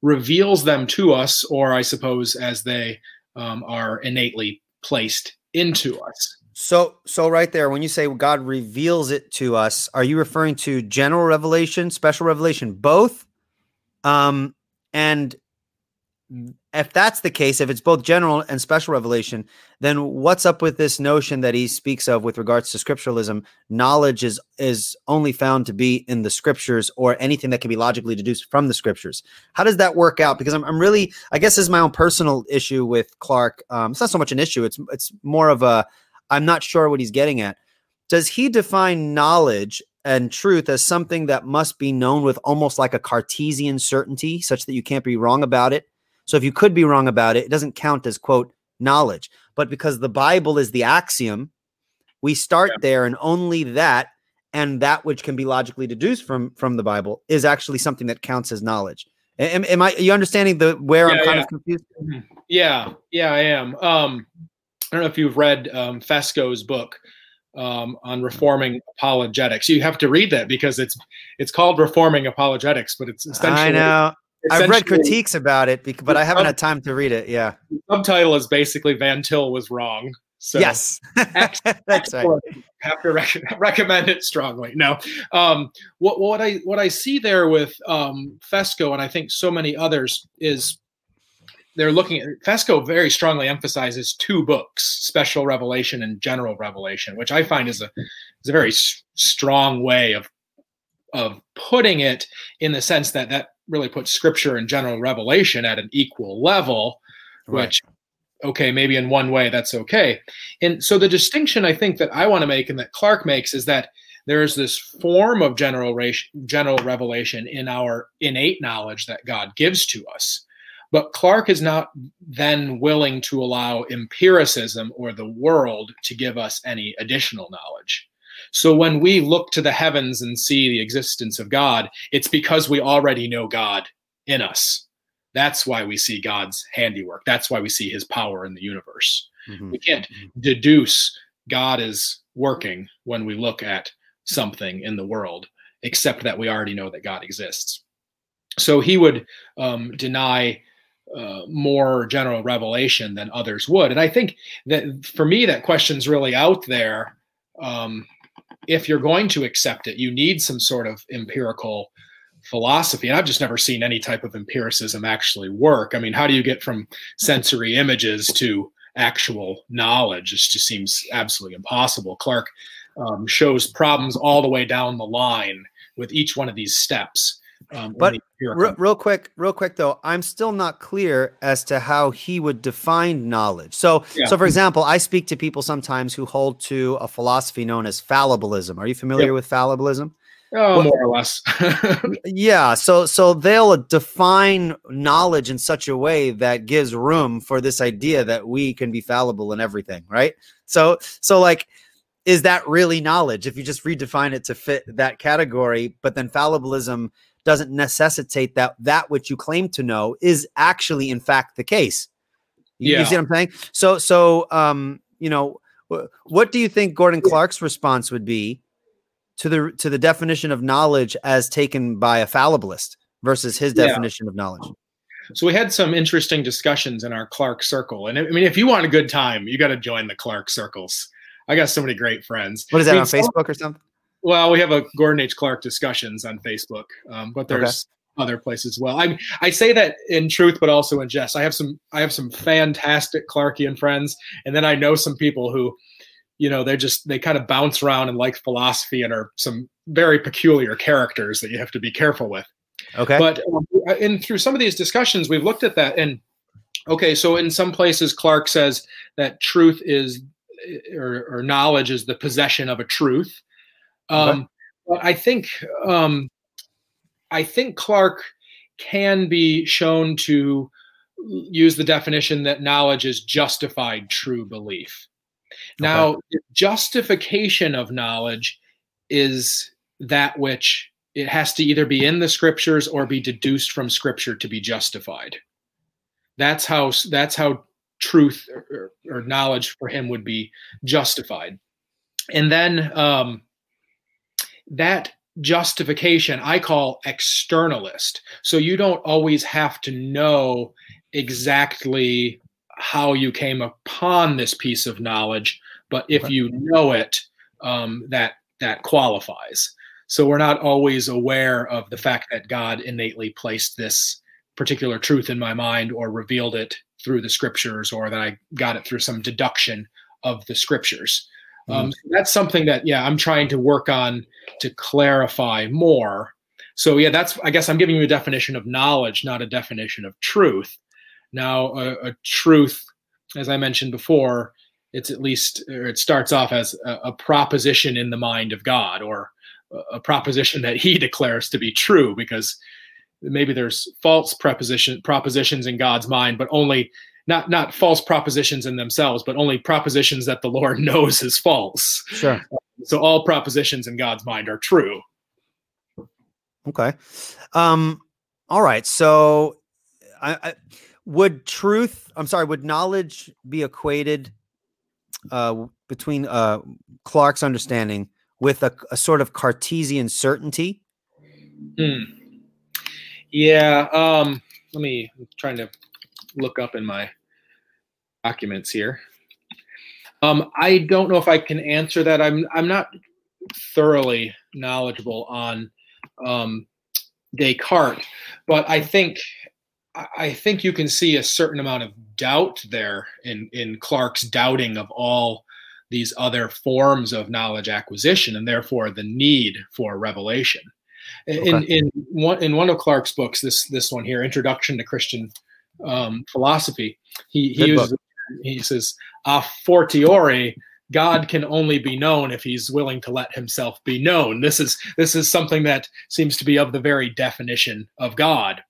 reveals them to us, or I suppose as they um, are innately placed into us. So, so right there, when you say God reveals it to us, are you referring to general revelation, special revelation, both? Um, and if that's the case, if it's both general and special revelation, then what's up with this notion that he speaks of with regards to scripturalism? Knowledge is is only found to be in the scriptures or anything that can be logically deduced from the scriptures. How does that work out? Because I'm, I'm really, I guess, this is my own personal issue with Clark. Um, it's not so much an issue; it's it's more of a, I'm not sure what he's getting at. Does he define knowledge and truth as something that must be known with almost like a Cartesian certainty, such that you can't be wrong about it? So if you could be wrong about it, it doesn't count as quote knowledge. But because the Bible is the axiom, we start yeah. there and only that and that which can be logically deduced from from the Bible is actually something that counts as knowledge. Am, am I you understanding the where yeah, I'm kind yeah. of confused? Mm-hmm. Yeah, yeah, I am. Um, I don't know if you've read um, Fesko's book um, on reforming apologetics. You have to read that because it's it's called reforming apologetics, but it's essentially I know I've read critiques about it, but I haven't had time to read it. Yeah. subtitle is basically Van Til was wrong. So yes, that's right. Have to rec- recommend it strongly. No, um, what what I what I see there with um, Fesko and I think so many others is they're looking at Fesko very strongly emphasizes two books, Special Revelation and General Revelation, which I find is a is a very s- strong way of of putting it in the sense that that really put scripture and general revelation at an equal level, right. which okay, maybe in one way that's okay. And so the distinction I think that I want to make and that Clark makes is that there's this form of general general revelation in our innate knowledge that God gives to us. But Clark is not then willing to allow empiricism or the world to give us any additional knowledge. So when we look to the heavens and see the existence of God, it's because we already know God in us. That's why we see God's handiwork. That's why we see his power in the universe. Mm-hmm. We can't mm-hmm. deduce God is working when we look at something in the world, except that we already know that God exists. So he would um, deny uh, more general revelation than others would. And I think that for me, that question's really out there. Um, if you're going to accept it, you need some sort of empirical philosophy. And I've just never seen any type of empiricism actually work. I mean, how do you get from sensory images to actual knowledge? It just seems absolutely impossible. Clark um, shows problems all the way down the line with each one of these steps. Um, but real, real quick, real quick though, I'm still not clear as to how he would define knowledge. So, yeah. so for example, I speak to people sometimes who hold to a philosophy known as fallibilism. Are you familiar yep. with fallibilism? Oh, well, more or less. yeah. So, so they'll define knowledge in such a way that gives room for this idea that we can be fallible in everything, right? So, so like is that really knowledge if you just redefine it to fit that category but then fallibilism doesn't necessitate that that which you claim to know is actually in fact the case. You, yeah. you see what I'm saying? So so um you know what do you think Gordon Clark's response would be to the to the definition of knowledge as taken by a fallibilist versus his definition yeah. of knowledge? So we had some interesting discussions in our Clark circle, and I mean, if you want a good time, you got to join the Clark circles. I got so many great friends. What is that I mean, on Facebook or something? Well, we have a Gordon H. Clark discussions on Facebook, um, but there's okay. other places as well. I I say that in truth, but also in jest. I have some I have some fantastic Clarkian friends, and then I know some people who, you know, they just they kind of bounce around and like philosophy and are some very peculiar characters that you have to be careful with. Okay. But um, in through some of these discussions, we've looked at that, and okay, so in some places, Clark says that truth is or, or knowledge is the possession of a truth um, but I think um, I think Clark can be shown to use the definition that knowledge is justified true belief. Now, justification of knowledge is that which it has to either be in the scriptures or be deduced from scripture to be justified. That's how that's how truth or, or knowledge for him would be justified. And then um, that justification I call externalist. So you don't always have to know exactly how you came upon this piece of knowledge, but if you know it, um, that that qualifies. So we're not always aware of the fact that God innately placed this particular truth in my mind or revealed it through the scriptures or that I got it through some deduction of the scriptures. Mm. Um, so that's something that, yeah, I'm trying to work on to clarify more. So, yeah, that's, I guess I'm giving you a definition of knowledge, not a definition of truth. Now, a, a truth, as I mentioned before, it's at least, or it starts off as a, a proposition in the mind of God or a proposition that he declares to be true because maybe there's false preposition propositions in God's mind, but only not not false propositions in themselves, but only propositions that the Lord knows is false. Sure. So all propositions in God's mind are true. Okay. Um. All right. So, I, I would truth. I'm sorry. Would knowledge be equated uh, between uh, Clark's understanding with a, a sort of Cartesian certainty? Hmm. Yeah. Um, let me. I'm trying to look up in my documents here. Um, I don't know if I can answer that. I'm I'm not thoroughly knowledgeable on um, Descartes, but I think I think you can see a certain amount of doubt there in in Clark's doubting of all these other forms of knowledge acquisition, and therefore the need for revelation. Okay. In in one in one of Clark's books, this this one here, Introduction to Christian um, Philosophy, he he uses, he says a fortiori God can only be known if he's willing to let himself be known. This is this is something that seems to be of the very definition of God.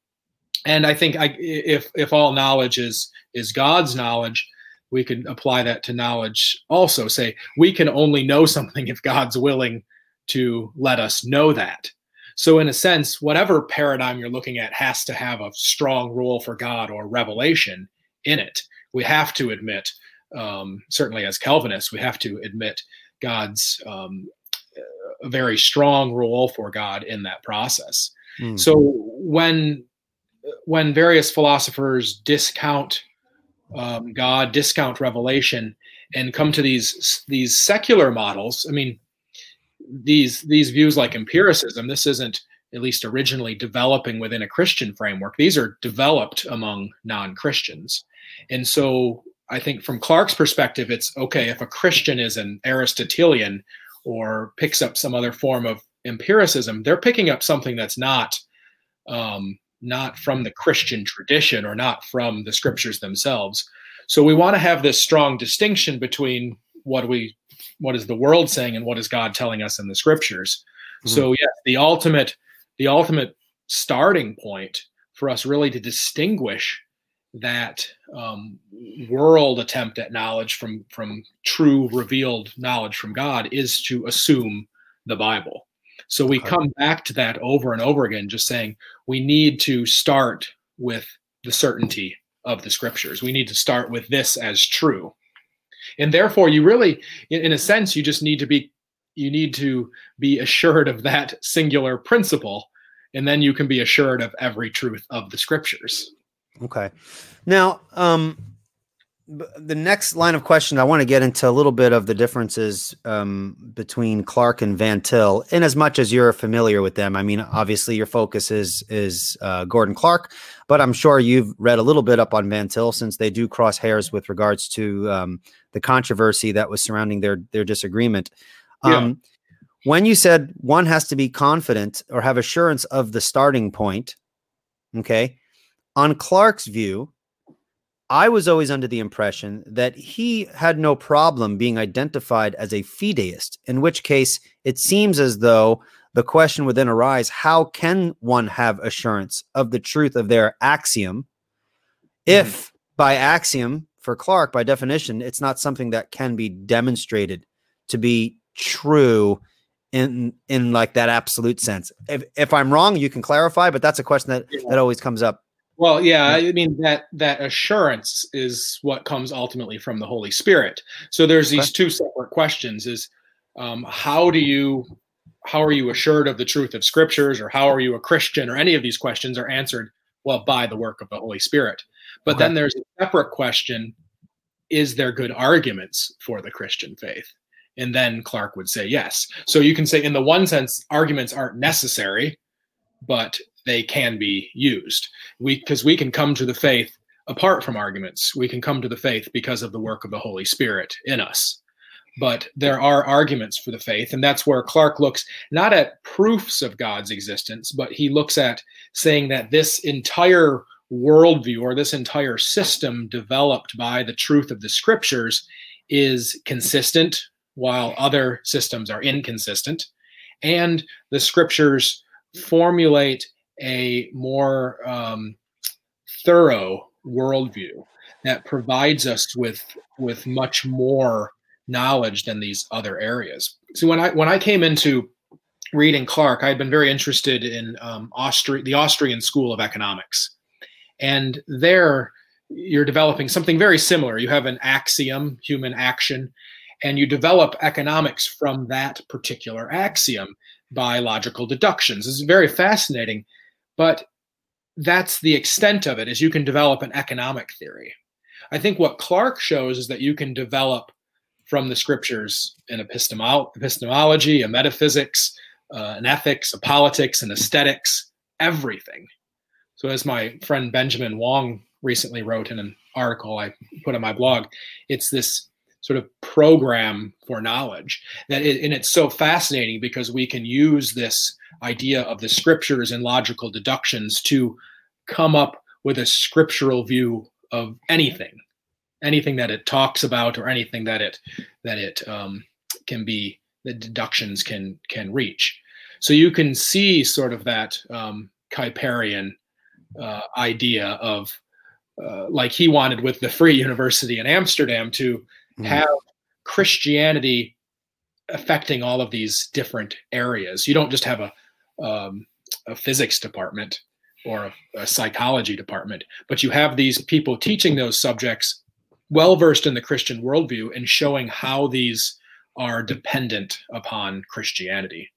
And I think I, if if all knowledge is is God's knowledge, we can apply that to knowledge also. Say we can only know something if God's willing to let us know that. So, in a sense, whatever paradigm you're looking at has to have a strong rule for God or revelation in it. We have to admit, um, certainly as Calvinists, we have to admit God's um, a very strong role for God in that process. Mm. So when when various philosophers discount um, God, discount revelation, and come to these these secular models, I mean, these these views like empiricism this isn't at least originally developing within a christian framework. These are developed among non-christians. And so i think from clark's perspective it's okay if a christian is an aristotelian or picks up some other form of empiricism they're picking up something that's not um, not from the christian tradition or not from the scriptures themselves. So we want to have this strong distinction between what we what is the world saying and what is God telling us in the scriptures. Mm-hmm. So yes, the ultimate the ultimate starting point for us really to distinguish that um, world attempt at knowledge from from true revealed knowledge from God is to assume the Bible. So we come back to that over and over again, just saying we need to start with the certainty of the scriptures. We need to start with this as true and therefore you really in, a sense you just need to be you need to be assured of that singular principle and then you can be assured of every truth of the scriptures. Okay. Now um the next line of question i want to get into a little bit of the differences um, between Clark and van til in as much as you're familiar with them i mean obviously your focus is is uh, gordon Clark, but i'm sure you've read a little bit up on van til since they do cross hairs with regards to um, the controversy that was surrounding their their disagreement. Yeah. Um, when you said one has to be confident or have assurance of the starting point, okay, on Clark's view, I was always under the impression that he had no problem being identified as a fideist, in which case it seems as though the question would then arise how can one have assurance of the truth of their axiom if mm-hmm. by axiom for Clark, by definition, it's not something that can be demonstrated to be true in in like that absolute sense. If if I'm wrong, you can clarify, but that's a question that that always comes up. Well, yeah, I mean that that assurance is what comes ultimately from the Holy Spirit. So there's these two separate questions: is um, how do you how are you assured of the truth of scriptures, or how are you a Christian, or any of these questions are answered well by the work of the Holy Spirit. But okay. then there's a separate question is there good arguments for the Christian faith? And then Clark would say yes. So you can say, in the one sense, arguments aren't necessary, but they can be used. We because we can come to the faith apart from arguments. We can come to the faith because of the work of the Holy Spirit in us. But there are arguments for the faith, and that's where Clark looks not at proofs of God's existence, but he looks at saying that this entire worldview or this entire system developed by the truth of the scriptures is consistent while other systems are inconsistent. And the scriptures formulate a more um, thorough worldview that provides us with with much more knowledge than these other areas. So when I when I came into reading Clark, I had been very interested in um, the Austrian School of Economics, and there you're developing something very similar. You have an axiom, human action, and you develop economics from that particular axiom by logical deductions. Is very fascinating, but that's the extent of it is you can develop an economic theory. I think what Clark shows is that you can develop from the scriptures an epistemolo- epistemology, a metaphysics, uh, an ethics, a politics, an aesthetics, everything. So, as my friend Benjamin Wong recently wrote in an article I put on my blog, it's this sort of program for knowledge that it, and it's so fascinating because we can use this idea of the scriptures and logical deductions to come up with a scriptural view of anything anything that it talks about or anything that it that it um, can be the deductions can can reach so you can see sort of that um, Kuyperian uh, idea of uh, like he wanted with the free university in amsterdam to mm. have christianity affecting all of these different areas you don't just have a um, a physics department or a, a, psychology department, but you have these people teaching those subjects well versed in the Christian worldview and showing how these are dependent upon Christianity.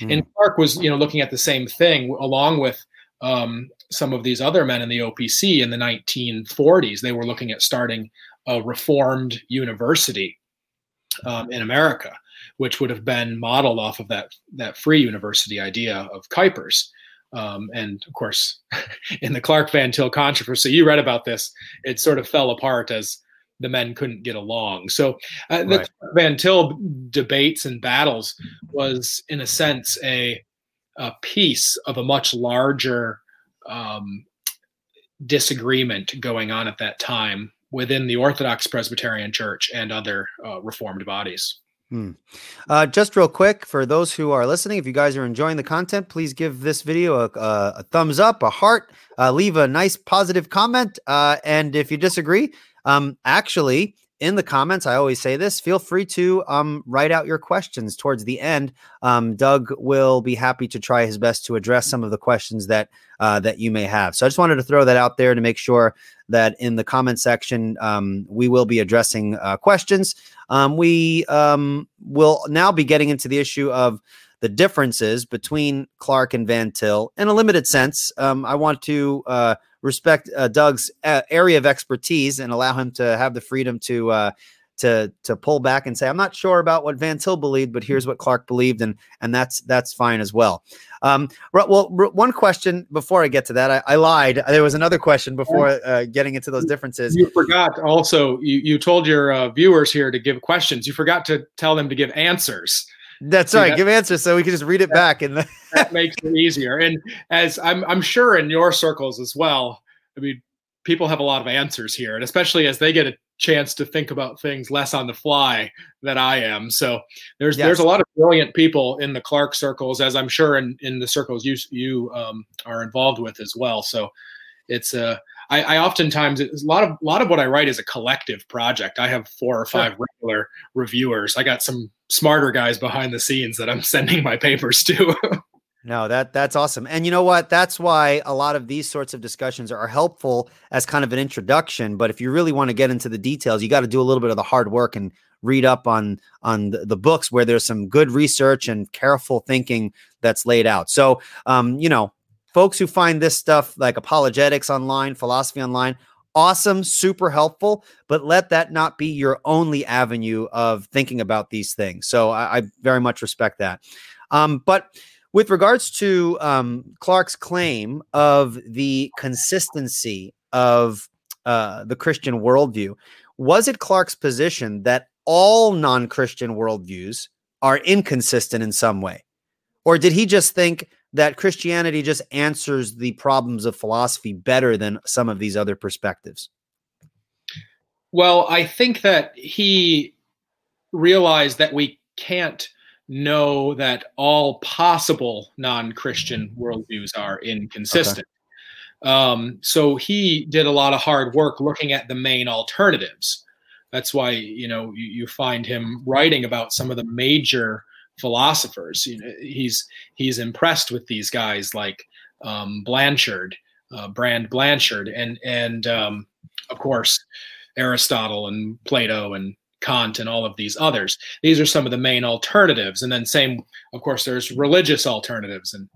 Mm. And Clark was, you know, looking at the same thing along with um, some of these other men in the OPC in the 1940s. They were looking at starting a reformed university um, in America, which would have been modeled off of that that free university idea of Kuyper's. Um, and of course, in the Clark Van Til controversy, you read about this. It sort of fell apart as the men couldn't get along. So uh, the right. Van Til debates and battles was, in a sense, a, a piece of a much larger um, disagreement going on at that time within the Orthodox Presbyterian Church and other uh, Reformed bodies. Hmm. Uh, just real quick for those who are listening, if you guys are enjoying the content, please give this video a, a, a thumbs up, a heart, uh, leave a nice positive comment. Uh, and if you disagree, um, actually, in the comments, I always say this feel free to um, write out your questions towards the end. Um, Doug will be happy to try his best to address some of the questions that uh, that you may have. So I just wanted to throw that out there to make sure that in the comment section, um, we will be addressing uh, questions. Um, we um, will now be getting into the issue of the differences between Clark and Van Til in a limited sense. Um, I want to uh, respect uh, Doug's uh, area of expertise and allow him to have the freedom to uh, to to pull back and say, I'm not sure about what Van Til believed, but here's what Clark believed, and and that's that's fine as well. Um, well, one question before I get to that, I, I lied. There was another question before uh, getting into those differences. You forgot also. You you told your uh, viewers here to give questions. You forgot to tell them to give answers. That's See, right. That, give answers so we can just read it that, back, and that makes it easier. And as I'm I'm sure in your circles as well. I mean, people have a lot of answers here, and especially as they get a chance to think about things less on the fly than I am. So there's yes. there's a lot of brilliant people in the Clark circles, as I'm sure in in the circles you you um, are involved with as well. So it's a uh, I, I oftentimes a lot of a lot of what I write is a collective project. I have four or five sure. regular reviewers. I got some smarter guys behind the scenes that I'm sending my papers to. No, that that's awesome. And you know what? That's why a lot of these sorts of discussions are helpful as kind of an introduction, but if you really want to get into the details, you got to do a little bit of the hard work and read up on on the, the, books where there's some good research and careful thinking that's laid out. So, um, you know, folks who find this stuff like apologetics online, philosophy online, awesome, super helpful, but let that not be your only avenue of thinking about these things. So I, I very much respect that. Um, but with regards to um, Clark's claim of the consistency of uh, the Christian worldview, was it Clark's position that all non Christian worldviews are inconsistent in some way? Or did he just think that Christianity just answers the problems of philosophy better than some of these other perspectives? Well, I think that he realized that we can't know that all possible non Christian worldviews are inconsistent. Okay. Um, so he did a lot of hard work looking at the main alternatives. That's why you know you, you find him writing about some of the major philosophers. You know, he's he's impressed with these guys like um, Blanshard, uh, Brand Blanshard, and and um, of course Aristotle and Plato and Kant and all of these others. These are some of the main alternatives, and then same, of course, there's religious alternatives, and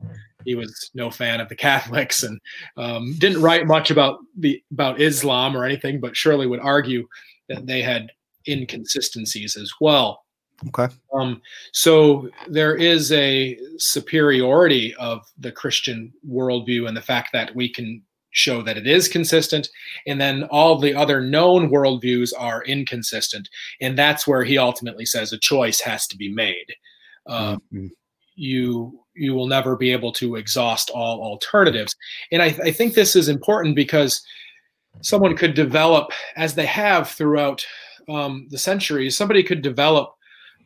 he was no fan of the Catholics and um, didn't write much about the about Islam or anything, but surely would argue that they had inconsistencies as well. Okay. Um, so there is a superiority of the Christian worldview and the fact that we can show that it is consistent, and then all the other known worldviews are inconsistent, and that's where he ultimately says a choice has to be made. Uh, mm-hmm. You you will never be able to exhaust all alternatives, and I, I think this is important because someone could develop, as they have throughout um, the centuries, somebody could develop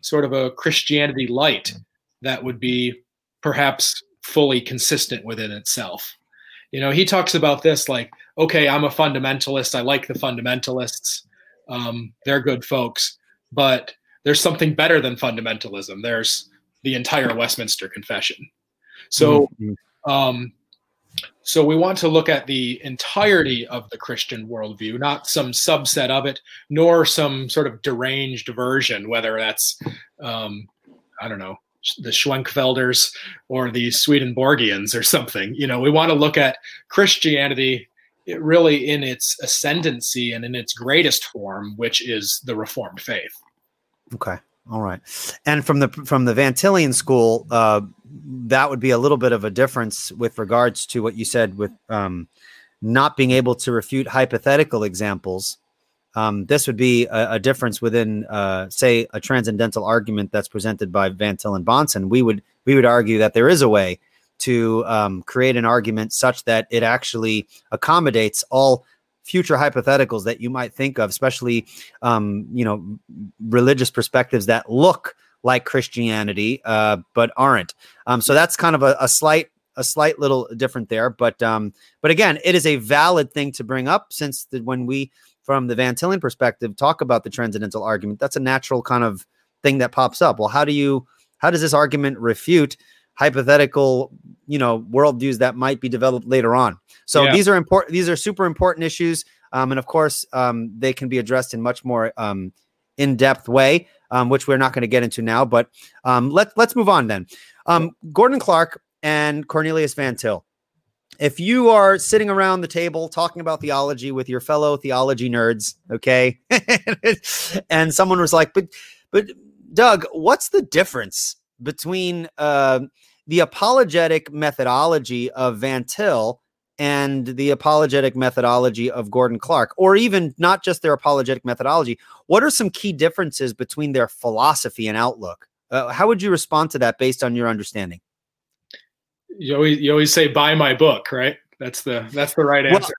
sort of a Christianity light that would be perhaps fully consistent within itself. You know, he talks about this like, okay, I'm a fundamentalist. I like the fundamentalists. Um, they're good folks, but there's something better than fundamentalism. There's the entire Westminster Confession. So, mm-hmm. um, so we want to look at the entirety of the Christian worldview, not some subset of it, nor some sort of deranged version, whether that's, um, I don't know, the Schwenkfelders or the Swedenborgians or something. You know, we want to look at Christianity really in its ascendancy and in its greatest form, which is the Reformed faith. Okay. All right. And from the from the Van Tillian school, uh, that would be a little bit of a difference with regards to what you said with um, not being able to refute hypothetical examples. Um, this would be a, a difference within, uh, say, a transcendental argument that's presented by Van Til and Bahnsen. We would we would argue that there is a way to um, create an argument such that it actually accommodates all future hypotheticals that you might think of, especially um, you know religious perspectives that look like Christianity uh, but aren't. Um, so that's kind of a, a, slight a slight little different there, but um, but again, it is a valid thing to bring up since the, when we from the Van Tillian perspective talk about the transcendental argument, that's a natural kind of thing that pops up. Well, how do you how does this argument refute hypothetical, you know, worldviews that might be developed later on. So yeah. these are important. These are super important issues, um, and of course, um, they can be addressed in much more um, in depth way, um, which we're not going to get into now. But um, let's let's move on then. Um, Gordon Clark and Cornelius Van Til. If you are sitting around the table talking about theology with your fellow theology nerds, okay, and someone was like, "But, but Doug, what's the difference between uh, the apologetic methodology of Van Til and the apologetic methodology of Gordon Clark, or even not just their apologetic methodology. What are some key differences between their philosophy and outlook? Uh, how would you respond to that based on your understanding? You always you always say buy my book, right? That's the that's the right answer.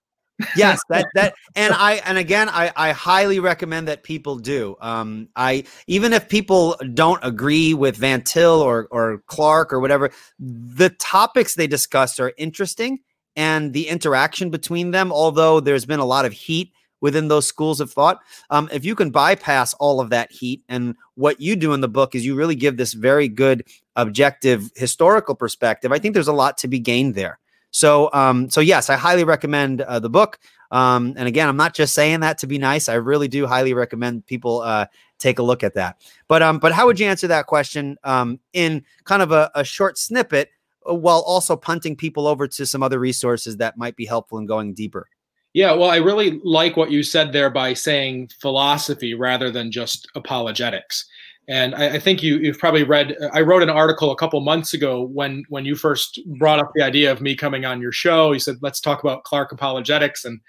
Yes that that and i and again i i highly recommend that people do. Um i even if people don't agree with van til or or clark or whatever the topics they discuss are interesting and the interaction between them although there's been a lot of heat within those schools of thought um, if you can bypass all of that heat and what you do in the book is you really give this very good objective historical perspective i think there's a lot to be gained there so, um, so yes, I highly recommend uh, the book. Um, and again, I'm not just saying that to be nice. I really do highly recommend people uh, take a look at that. But um, but how would you answer that question um, in kind of a, a short snippet, uh, while also punting people over to some other resources that might be helpful in going deeper? Yeah, well, I really like what you said there by saying philosophy rather than just apologetics. And I, I think you, have probably read. I wrote an article a couple months ago when when you first brought up the idea of me coming on your show. You said, "Let's talk about Clark apologetics," and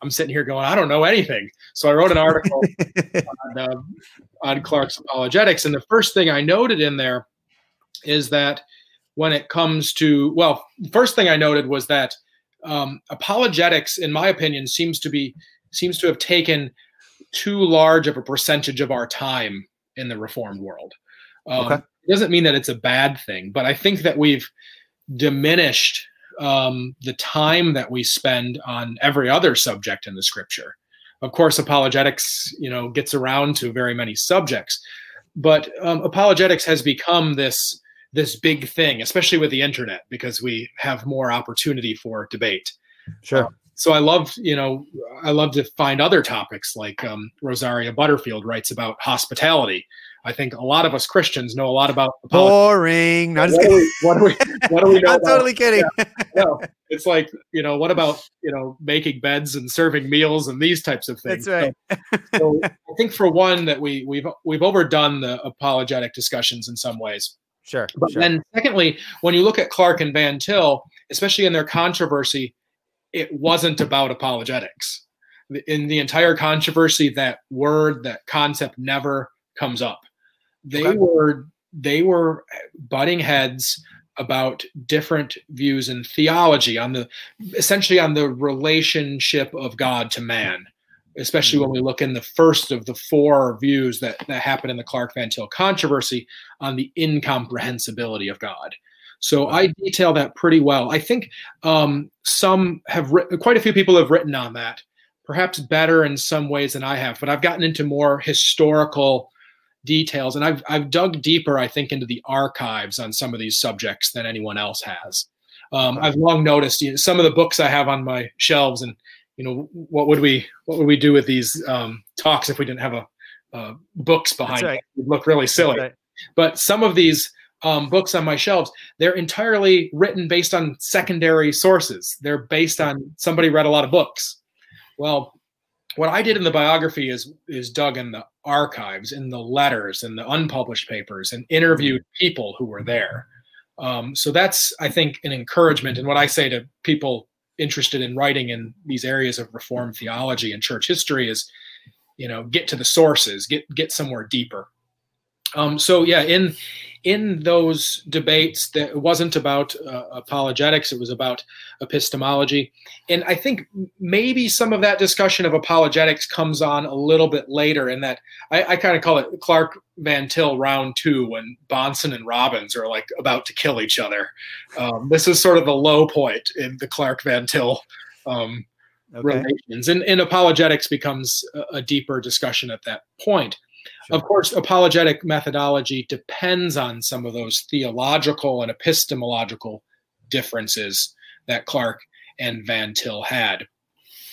I'm sitting here going, "I don't know anything." So I wrote an article on, uh, on Clark's apologetics, and the first thing I noted in there is that when it comes to well, first thing I noted was that um, apologetics, in my opinion, seems to be seems to have taken too large of a percentage of our time in the reformed world. Um, okay. It doesn't mean that it's a bad thing, but I think that we've diminished um, the time that we spend on every other subject in the scripture. Of course, apologetics, you know, gets around to very many subjects, but um, apologetics has become this this big thing, especially with the internet, because we have more opportunity for debate. Sure. Um, so I love, you know, I love to find other topics like um, Rosaria Butterfield writes about hospitality. I think a lot of us Christians know a lot about boring. Not what, do we, what do we what do we know? I'm totally kidding. Yeah, no, it's like you know, what about you know making beds and serving meals and these types of things. That's right. So, so I think for one that we we've we've overdone the apologetic discussions in some ways. Sure. But sure. then secondly, when you look at Clark and Van Til, especially in their controversy, it wasn't about apologetics. In the entire controversy, that word, that concept never comes up. They okay. were they were butting heads about different views in theology on the essentially on the relationship of God to man especially when hmm. we look in the first of the four views that, that happened in the Clark Van Til controversy on the incomprehensibility of God. So I detail that pretty well. I think um, some have written, quite a few people have written on that, perhaps better in some ways than I have, but I've gotten into more historical details and I've, I've dug deeper, I think, into the archives on some of these subjects than anyone else has. Um, I've long noticed you know, some of the books I have on my shelves and you know what would we what would we do with these um, talks if we didn't have a uh, books behind right. It would look really silly. Right. But some of these um, books on my shelves, they're entirely written based on secondary sources. They're based on somebody read a lot of books. Well, what I did in the biography is is dug in the archives, in the letters, and the unpublished papers, and interviewed people who were there. Um, so that's, I think, an encouragement. And what I say to people interested in writing in these areas of reform theology and church history is you know get to the sources get get somewhere deeper um, so yeah in in those debates that it wasn't about uh, apologetics it was about epistemology. And i think maybe some of that discussion of apologetics comes on a little bit later in that i, I kind of call it clark van til round two when Bahnsen and robbins are like about to kill each other. Um, this is sort of the low point in the clark van til um, okay. relations. And, and apologetics becomes a, a deeper discussion at that point Sure. Of course, apologetic methodology depends on some of those theological and epistemological differences that Clark and Van Til had.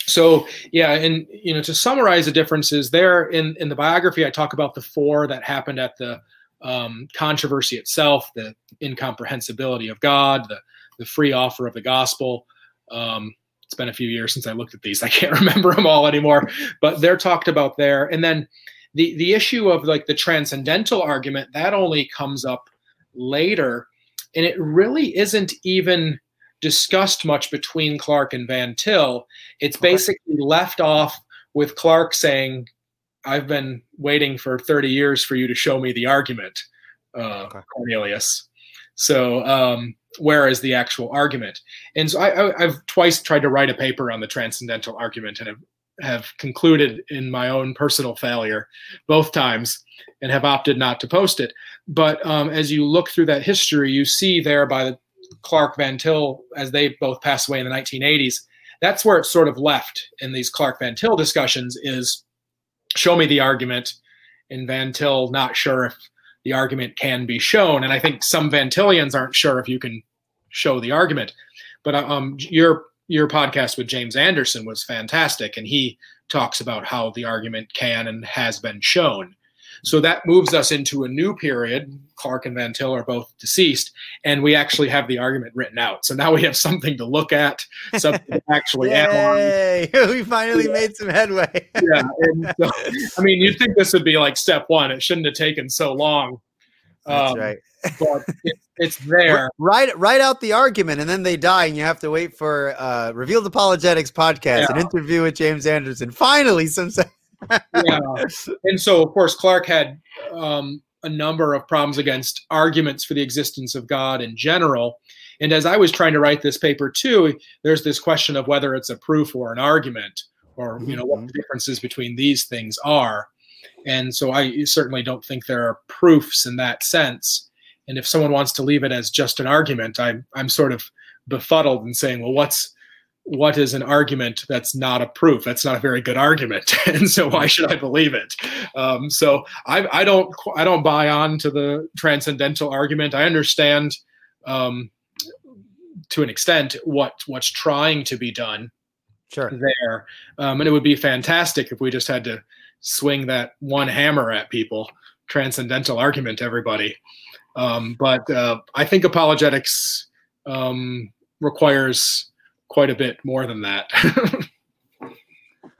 So yeah, and you know, to summarize the differences there in in the biography, I talk about the four that happened at the um, controversy itself, the incomprehensibility of God, the the free offer of the gospel. Um, it's been a few years since I looked at these; I can't remember them all anymore. But they're talked about there, and then the the issue of like the transcendental argument that only comes up later and it really isn't even discussed much between Clark and Van Til. It's basically left off with Clark saying, I've been waiting for 30 years for you to show me the argument, uh, okay. Cornelius. So, um, where is the actual argument? And so I, have twice tried to write a paper on the transcendental argument and have have concluded in my own personal failure both times and have opted not to post it. But um, as you look through that history, you see there by the Clark Van Til, as they both passed away in the 1980s, that's where it's sort of left in these Clark Van Til discussions is show me the argument. And Van Til not sure if the argument can be shown. And I think some Van Tilians aren't sure if you can show the argument. But um, your your podcast with James Anderson was fantastic, and he talks about how the argument can and has been shown. So that moves us into a new period. Clark and Van Til are both deceased, and we actually have the argument written out. So now we have something to look at, something to actually analyze. we finally yeah. made some headway. yeah. So, I mean, you'd think this would be like step one. It shouldn't have taken so long. That's um, right. but it, it's there. Write write out the argument, and then they die, and you have to wait for uh, Revealed Apologetics podcast, yeah. an interview with James Anderson. Finally, some. yeah, and so of course Clark had um, a number of problems against arguments for the existence of God in general. And as I was trying to write this paper too, there's this question of whether it's a proof or an argument, or you know what mm-hmm. the differences between these things are. And so I certainly don't think there are proofs in that sense. And if someone wants to leave it as just an argument, I'm I'm sort of befuddled and saying, well, what's what is an argument that's not a proof? That's not a very good argument, and so why should I believe it? Um, so I, I don't I don't buy on to the transcendental argument. I understand um, to an extent what what's trying to be done sure. there, um, and it would be fantastic if we just had to swing that one hammer at people. Transcendental argument, everybody. Um, but uh, I think apologetics um, requires quite a bit more than that.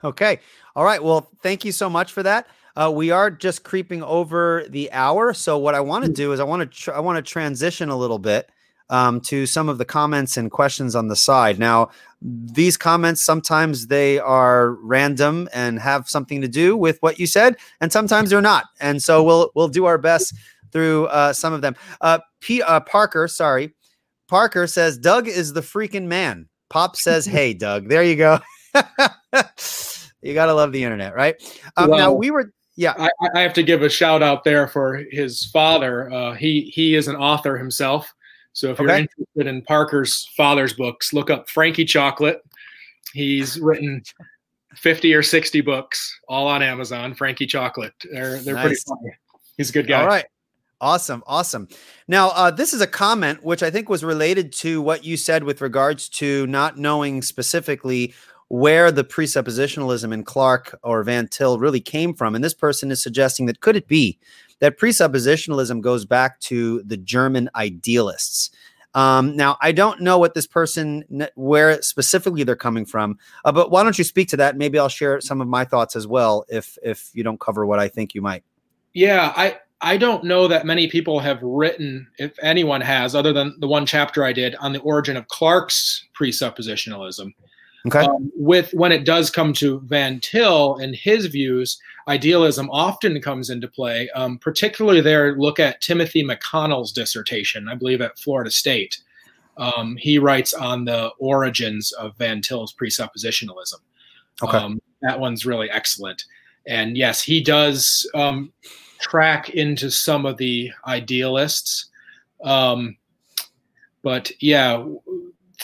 okay. All right. Well, thank you so much for that. Uh, we are just creeping over the hour. So what I want to mm. do is I want to tr- I want to transition a little bit um, to some of the comments and questions on the side. Now, these comments sometimes they are random and have something to do with what you said, and sometimes they're not. And so we'll we'll do our best through uh, some of them. Uh, P. Uh, Parker, sorry, Parker says Doug is the freaking man. Pop says, "Hey, Doug." There you go. you gotta love the internet, right? Um, well, now we were. Yeah, I, I, have to give a shout out there for his father. Uh, he he is an author himself. So if you're interested in Parker's father's books, look up Frankie Chocolate. He's written 50 or 60 books, all on Amazon. Frankie Chocolate. They're they're nice. pretty funny. He's a good guy. All right. Awesome. Awesome. Now, uh, this is a comment which I think was related to what you said with regards to not knowing specifically where the presuppositionalism in Clark or Van Til really came from. And this person is suggesting that could it be that presuppositionalism goes back to the German idealists? Um, now, I don't know what this person, where specifically they're coming from, uh, but why don't you speak to that? Maybe I'll share some of my thoughts as well if if you don't cover what I think you might. Yeah, I I don't know that many people have written, if anyone has, other than the one chapter I did on the origin of Clark's presuppositionalism. Okay. Um, with when it does come to Van Til and his views, idealism often comes into play. Um, particularly there, look at Timothy McConnell's dissertation, I believe at Florida State. Um, he writes on the origins of Van Til's presuppositionalism. Okay. Um, that one's really excellent. And yes, he does um, track into some of the idealists. Um, but yeah,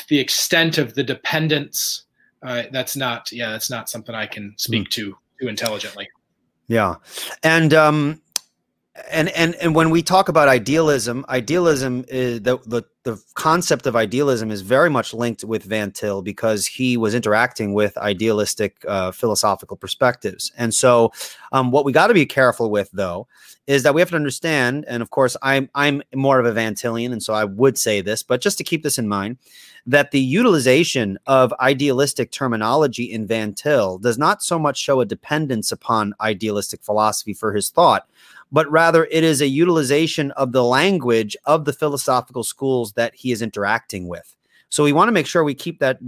the extent of the dependence, uh, that's not, yeah, that's not something I can speak mm. to too intelligently. Yeah. And, um, and and and when we talk about idealism, idealism is the the the concept of idealism is very much linked with Van Til because he was interacting with idealistic uh, philosophical perspectives. And so, um, what we got to be careful with, though, is that we have to understand. And of course, I'm I'm more of a Van Tilian, and so I would say this, but just to keep this in mind, that the utilization of idealistic terminology in Van Til does not so much show a dependence upon idealistic philosophy for his thought but rather it is a utilization of the language of the philosophical schools that he is interacting with. So we want to make sure we keep that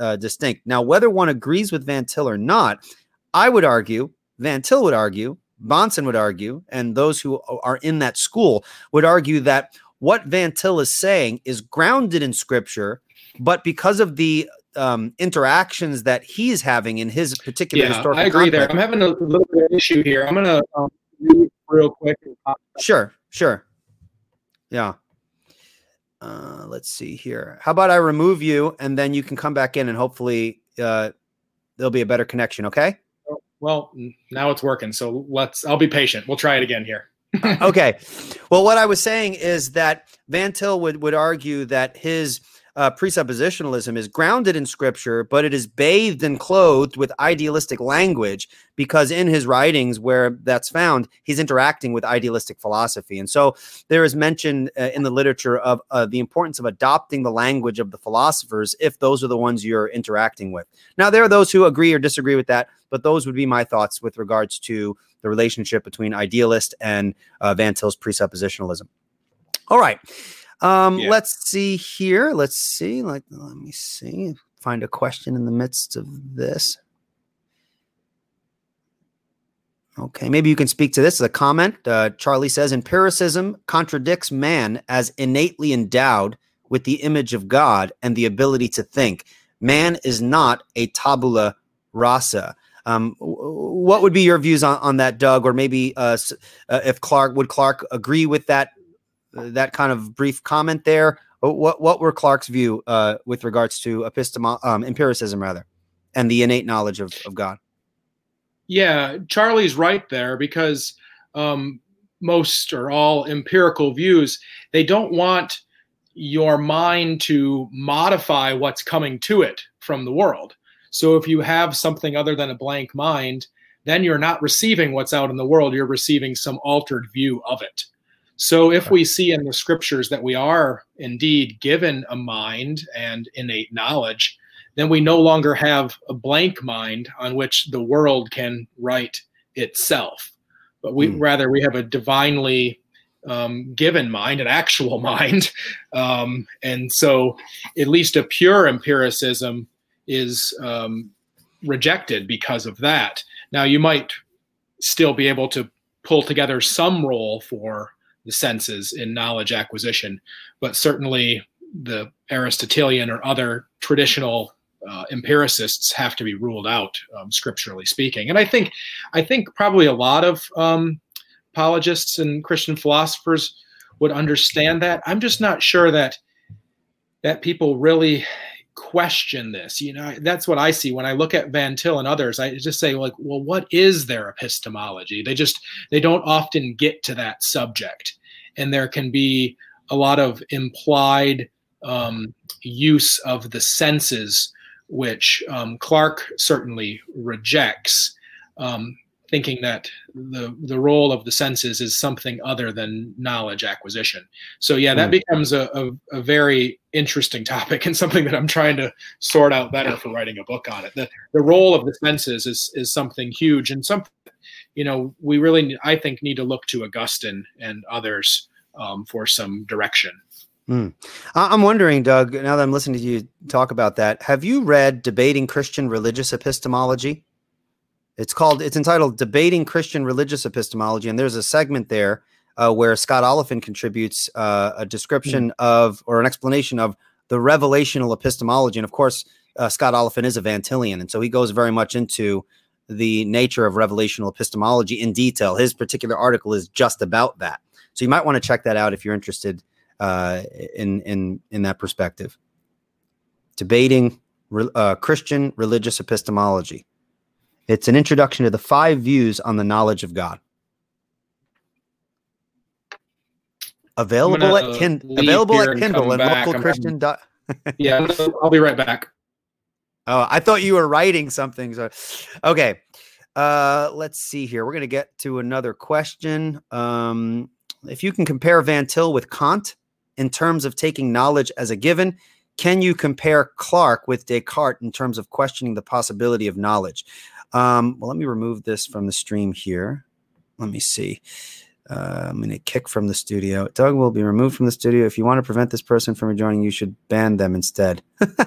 uh, distinct. Now, whether one agrees with Van Til or not, I would argue, Van Til would argue, Bahnsen would argue, and those who are in that school would argue that what Van Til is saying is grounded in scripture, but because of the um, interactions that he's having in his particular yeah, historical I agree context, there. I'm having a little bit of issue here. I'm going to um, real quick? Sure, sure. Yeah. Uh, let's see here. How about I remove you and then you can come back in and hopefully uh, there'll be a better connection. Okay. Well, now it's working. So let's, I'll be patient. We'll try it again here. okay. Well, what I was saying is that Van Til would, would argue that his uh, presuppositionalism is grounded in scripture, but it is bathed and clothed with idealistic language because in his writings, where that's found, he's interacting with idealistic philosophy. And so there is mention uh, in the literature of uh, the importance of adopting the language of the philosophers if those are the ones you're interacting with. Now, there are those who agree or disagree with that, but those would be my thoughts with regards to the relationship between idealist and uh, Van Til's presuppositionalism. All right. Um, yeah. Let's see here. Let's see. Like, let me see. Find a question in the midst of this. Okay, maybe you can speak to this as a comment. Uh, Charlie says empiricism contradicts man as innately endowed with the image of God and the ability to think. Man is not a tabula rasa. Um, what would be your views on, on that, Doug? Or maybe uh, uh, if Clark would Clark agree with that that kind of brief comment there. What what were Clark's view uh, with regards to epistemo- um, empiricism, rather, and the innate knowledge of, of God? Yeah, Charlie's right there because um, most or all empirical views they don't want your mind to modify what's coming to it from the world. So if you have something other than a blank mind, then you're not receiving what's out in the world. You're receiving some altered view of it. So if we see in the scriptures that we are indeed given a mind and innate knowledge, then we no longer have a blank mind on which the world can write itself. But we mm. rather we have a divinely um, given mind, an actual mind. Um, and so at least a pure empiricism is um, rejected because of that. Now you might still be able to pull together some role for the senses in knowledge acquisition, but certainly the Aristotelian or other traditional uh, empiricists have to be ruled out, um, scripturally speaking. And I think, I think probably a lot of um, apologists and Christian philosophers would understand that. I'm just not sure that that people really question this. You know, that's what I see when I look at Van Til and others. I just say, like, well, what is their epistemology? They just they don't often get to that subject and there can be a lot of implied um, use of the senses, which um, Clark certainly rejects, um, thinking that the the role of the senses is something other than knowledge acquisition. So yeah, that mm. becomes a, a, a, very interesting topic and something that I'm trying to sort out better for writing a book on it. The the role of the senses is is something huge and something you know, we really, I think, need to look to Augustine and others um, for some direction. Mm. I'm wondering, Doug, now that I'm listening to you talk about that, have you read Debating Christian Religious Epistemology? It's called, it's entitled Debating Christian Religious Epistemology. And there's a segment there uh, where Scott Oliphint contributes uh, a description mm. of, or an explanation of the revelational epistemology. And of course, uh, Scott Oliphint is a Van Tillian. And so he goes very much into the nature of revelational epistemology in detail. His particular article is just about that. So you might want to check that out if you're interested uh, in in in that perspective. Debating uh, Christian religious epistemology. It's an introduction to the five views on the knowledge of God. Available at Kin- available at Kindle and, and local Christian. Dot- yeah, I'll be right back. Oh, I thought you were writing something. So, okay. Uh, let's see here. We're going to get to another question. Um, if you can compare Van Til with Kant in terms of taking knowledge as a given, can you compare Clark with Descartes in terms of questioning the possibility of knowledge? Um, well, let me remove this from the stream here. Let me see. I'm going to kick from the studio. Doug will be removed from the studio. If you want to prevent this person from rejoining, you should ban them instead.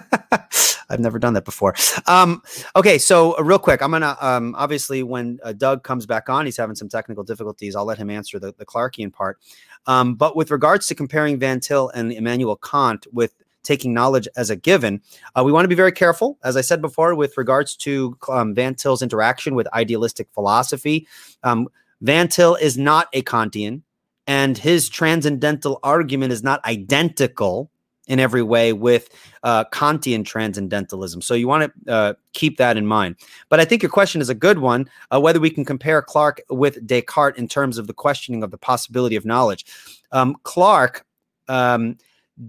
I've never done that before. Um, okay, so uh, real quick, I'm gonna um, obviously when uh, Doug comes back on, he's having some technical difficulties. I'll let him answer the, the Clarkian part. Um, but with regards to comparing Van Til and Immanuel Kant with taking knowledge as a given, uh, we want to be very careful, as I said before, with regards to um, Van Til's interaction with idealistic philosophy. Um, Van Til is not a Kantian, and his transcendental argument is not identical in every way with uh, Kantian transcendentalism. So you want to uh, keep that in mind. But I think your question is a good one uh, whether we can compare Clark with Descartes in terms of the questioning of the possibility of knowledge. Um, Clark um,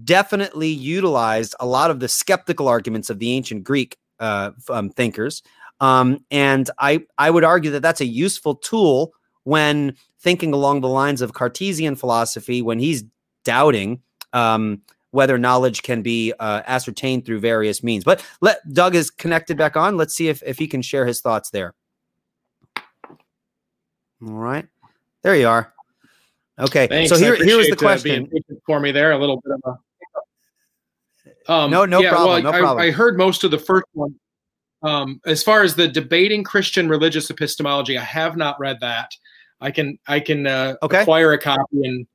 definitely utilized a lot of the skeptical arguments of the ancient Greek uh, um, thinkers. Um, and I, I would argue that that's a useful tool when thinking along the lines of Cartesian philosophy, when he's doubting um, whether knowledge can be uh, ascertained through various means. But let Doug is connected back on. Let's see if, if he can share his thoughts there. All right. There you are. Okay. Thanks. So here, here is the uh, question for me there. A little bit of a. Um, no, no yeah, problem. Well, no problem. I, I, heard most of the first one. Um, as far as the debating Christian religious epistemology, I have not read that. I can I can uh, okay. acquire a copy and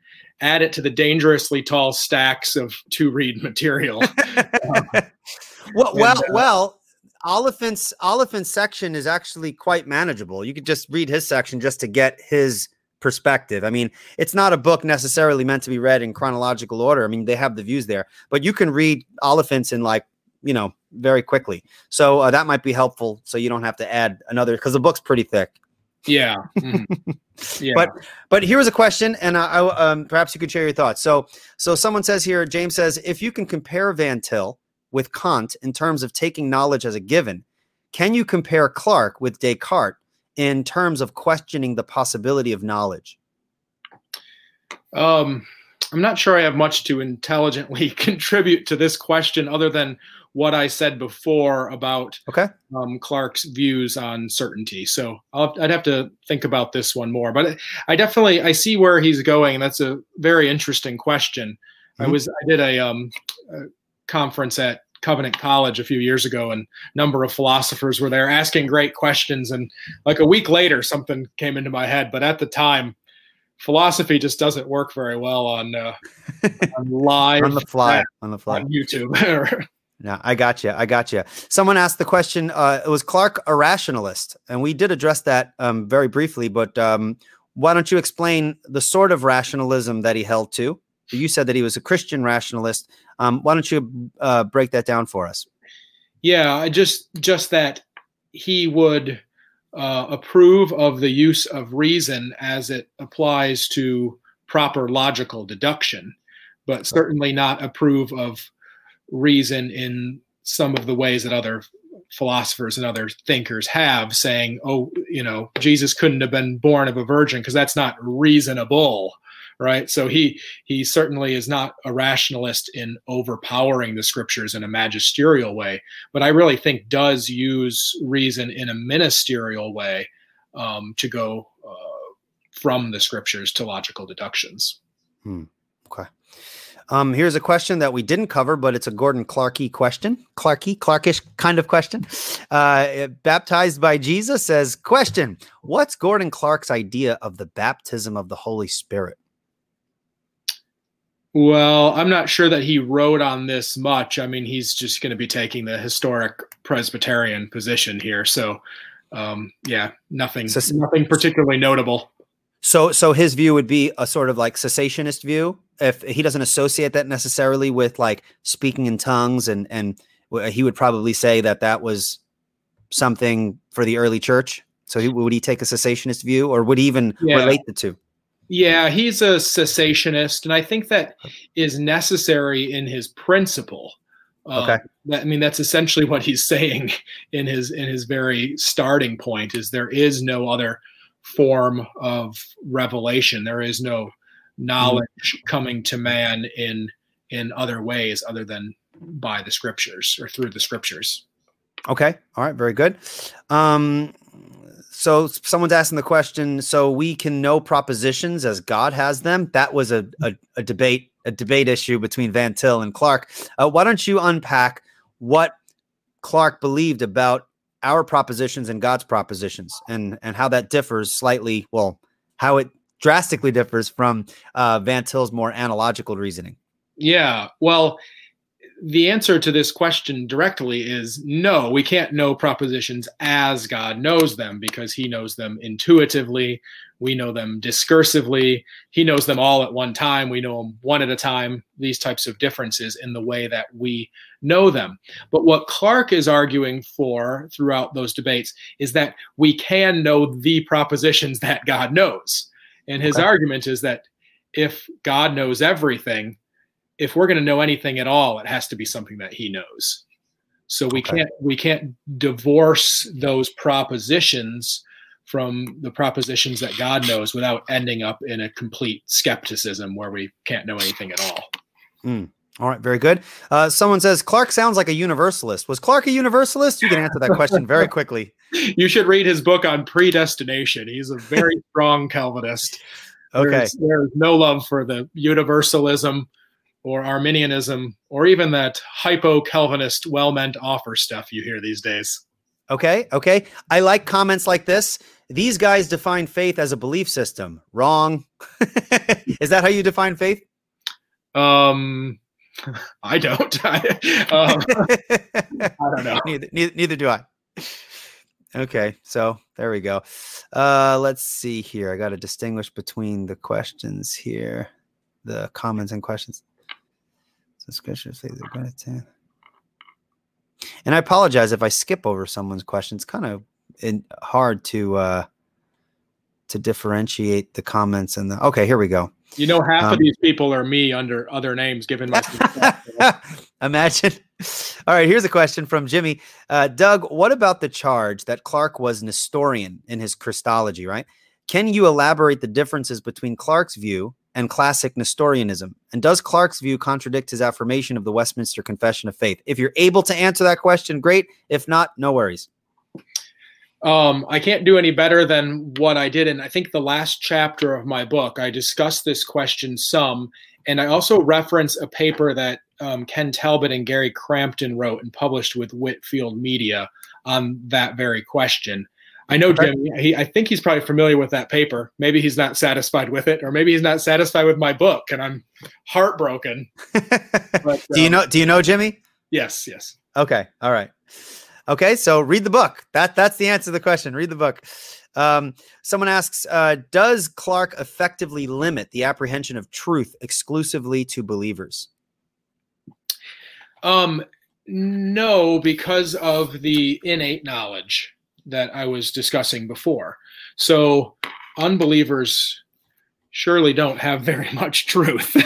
add it to the dangerously tall stacks of to read material. well, well, uh, well, Oliphint's Oliphint's section is actually quite manageable. You could just read his section just to get his perspective. I mean, it's not a book necessarily meant to be read in chronological order. I mean, they have the views there, but you can read Oliphints in like, you know, very quickly. So uh, that might be helpful. So you don't have to add another because the book's pretty thick. Yeah. Mm-hmm. yeah. But but here's a question, and I, I, um, perhaps you could share your thoughts. So so someone says here, James says, if you can compare Van Til with Kant in terms of taking knowledge as a given, can you compare Clark with Descartes in terms of questioning the possibility of knowledge? Um, I'm not sure I have much to intelligently contribute to this question other than what I said before about okay. um, Clark's views on certainty. So i would have to think about this one more. But I definitely I see where he's going, and that's a very interesting question. Mm-hmm. I was I did a, um, a conference at Covenant College a few years ago, and a number of philosophers were there asking great questions. And like a week later, something came into my head. But at the time, philosophy just doesn't work very well on, uh, on live on the fly on the fly on YouTube. no, I got you. I got you. Someone asked the question. Uh, it was Clark a rationalist, and we did address that um, very briefly. But um, why don't you explain the sort of rationalism that he held to? You said that he was a Christian rationalist. Um, why don't you uh, break that down for us? Yeah, just just that he would uh, approve of the use of reason as it applies to proper logical deduction, but certainly not approve of reason in some of the ways that other philosophers and other thinkers have, saying, "Oh, you know, Jesus couldn't have been born of a virgin because that's not reasonable." Right so he he certainly is not a rationalist in overpowering the scriptures in a magisterial way but i really think does use reason in a ministerial way um, to go uh, from the scriptures to logical deductions hmm. okay um, here's a question that we didn't cover, but it's a Gordon Clarkey question. Clarkey, Clarkish kind of question. Uh, baptized by Jesus says, Question What's Gordon Clark's idea of the baptism of the Holy Spirit? Well, I'm not sure that he wrote on this much. I mean, he's just going to be taking the historic Presbyterian position here. So, um, yeah, nothing, so, nothing particularly notable. So, so his view would be a sort of like cessationist view. If he doesn't associate that necessarily with like speaking in tongues, and and he would probably say that that was something for the early church. So, he, would he take a cessationist view, or would he even yeah. relate the two? Yeah, he's a cessationist, and I think that is necessary in his principle. Um, okay. that, I mean, that's essentially what he's saying in his in his very starting point. Is there is no other form of revelation. There is no knowledge mm-hmm. coming to man in in other ways other than by the scriptures or through the scriptures. Okay. All right. Very good. Um, so someone's asking the question so we can know propositions as god has them? That was a, a, a debate a debate issue between van til and clark. Uh, why don't you unpack what clark believed about our propositions and god's propositions and and how that differs slightly well how it drastically differs from uh, van til's more analogical reasoning? Yeah well the answer to this question directly is no, we can't know propositions as God knows them because he knows them intuitively. We know them discursively. He knows them all at one time. We know them one at a time. These types of differences in the way that we know them. But what Clark is arguing for throughout those debates is that we can know the propositions that God knows. And his okay. argument is that if God knows everything, if we're going to know anything at all, it has to be something that he knows. So we okay. can't we can't divorce those propositions from the propositions that God knows without ending up in a complete skepticism where we can't know anything at all. Mm. All right, very good. Uh, someone says Clark sounds like a universalist. Was Clark a universalist? You can answer that question very quickly. You should read his book on predestination. He's a very strong Calvinist. Okay. There's, there's, no love for the universalism or Arminianism or even that hypo Calvinist well meant offer stuff you hear these days. Okay. Okay. I like comments like this. These guys define faith as a belief system. Wrong. Is that how you define faith? Um, I don't. I, um, I don't know. Neither, neither, neither, do I. Okay, so there we go. Uh, let's see here. I got to distinguish between the questions here, the comments and questions. Scripture say they're going to. And I apologize if I skip over someone's questions. Kind of hard to uh, to differentiate the comments and the. Okay, here we go. You know, half um, of these people are me under other names given my. Imagine. All right, here's a question from Jimmy. Uh, Doug, what about the charge that Clark was Nestorian in his Christology, right? Can you elaborate the differences between Clark's view and classic Nestorianism? And does Clark's view contradict his affirmation of the Westminster Confession of Faith? If you're able to answer that question, great. If not, no worries um, I can't do any better than what I did. And I think the last chapter of my book, I discuss this question some. And I also reference a paper that um, Ken Talbot and Gary Crampton wrote and published with Whitefield Media on that very question. I know Jim. He, I think he's probably familiar with that paper. Maybe he's not satisfied with it, or maybe he's not satisfied with my book, and I'm heartbroken. but, do you um, know? Do you know Jimmy? Yes. Yes. Okay. All right. Okay, so read the book. That that's the answer to the question. Read the book. Um, someone asks, uh, does Clark effectively limit the apprehension of truth exclusively to believers? Um, no, because of the innate knowledge that I was discussing before. So unbelievers surely don't have very much truth,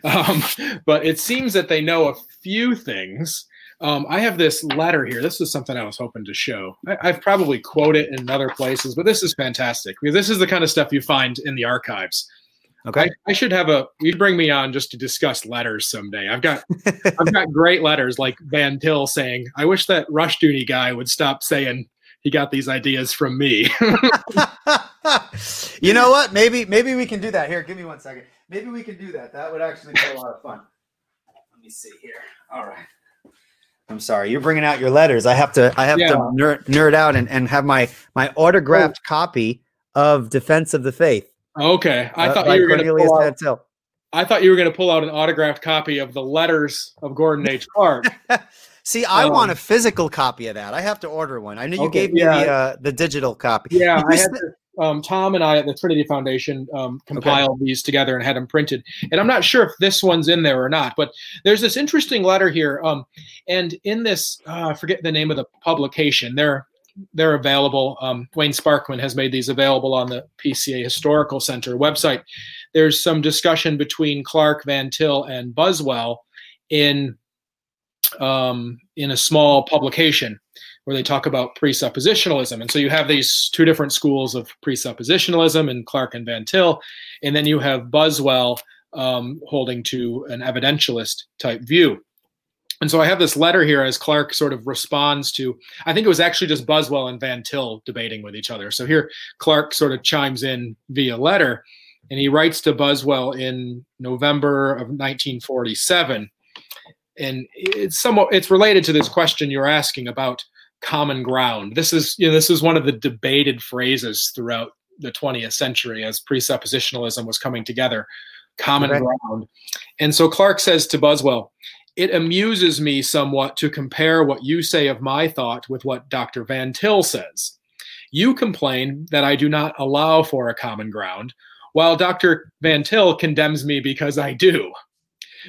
um, but it seems that they know a few things um, I have this letter here. This is something I was hoping to show. I, have probably quoted it in other places, but this is fantastic because this is the kind of stuff you find in the archives. Okay. I, I should have a. You bring me on just to discuss letters someday. I've got, I've got great letters like Van Til saying, "I wish that rush Rushdoony guy would stop saying he got these ideas from me." you know what? Maybe, maybe we can do that. Here, give me one second. Maybe we can do that. That would actually be a lot of fun. Let me see here. All right. I'm sorry, you're bringing out your letters. I have to I have yeah. to nerd, nerd out and, and have my my autographed oh. copy of Defense of the Faith. Okay, I uh, thought you were going to pull out, I thought you were going to pull out an autographed copy of the letters of Gordon H. Clark. See, I um, want a physical copy of that. I have to order one. I know you okay, gave me the uh, the digital copy. Yeah, I had to, um, Tom and I at the Trinity Foundation um, compiled okay. these together and had them printed. And I'm not sure if this one's in there or not, but there's this interesting letter here. Um, and in this, uh, I forget the name of the publication. They're they're available. Um, Wayne Sparkman has made these available on the PCA Historical Center website. There's some discussion between Clark, Van Til, and Buswell in um, in a small publication where they talk about presuppositionalism. And so you have these two different schools of presuppositionalism in Clark and Van Til, and then you have Buswell um, holding to an evidentialist type view. And so I have this letter here as Clark sort of responds to, I think it was actually just Buswell and Van Til debating with each other. So here Clark sort of chimes in via letter, and he writes to Buswell in November of 1947 and it's somewhat it's related to this question you're asking about common ground. This is you know this is one of the debated phrases throughout the 20th century as presuppositionalism was coming together. Common okay. ground. And so Clark says to Buswell, it amuses me somewhat to compare what you say of my thought with what Dr. Van Til says. You complain that I do not allow for a common ground, while Dr. Van Til condemns me because I do.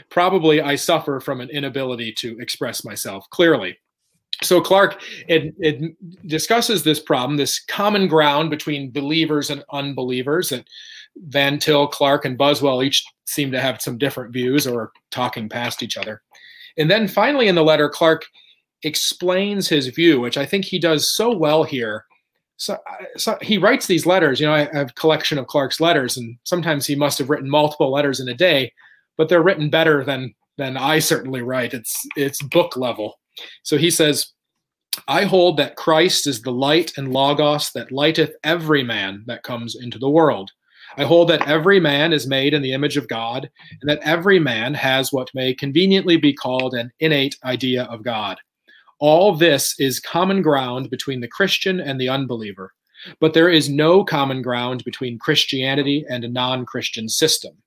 Probably I suffer from an inability to express myself clearly so Clark it, it, discusses this problem, this common ground between believers and unbelievers that Van Til, Clark, and Buswell each seem to have some different views or talking past each other. And then finally in the letter, Clark explains his view, which I think he does so well here. So, so, he writes these letters. You know, I have a collection of Clark's letters, and sometimes he must have written multiple letters in a day, but they're written better than than I certainly write. It's it's book level. So he says, I hold that Christ is the light and logos that lighteth every man that comes into the world. I hold that every man is made in the image of God, and that every man has what may conveniently be called an innate idea of God. All this is common ground between the Christian and the unbeliever, but there is no common ground between Christianity and a non Christian system.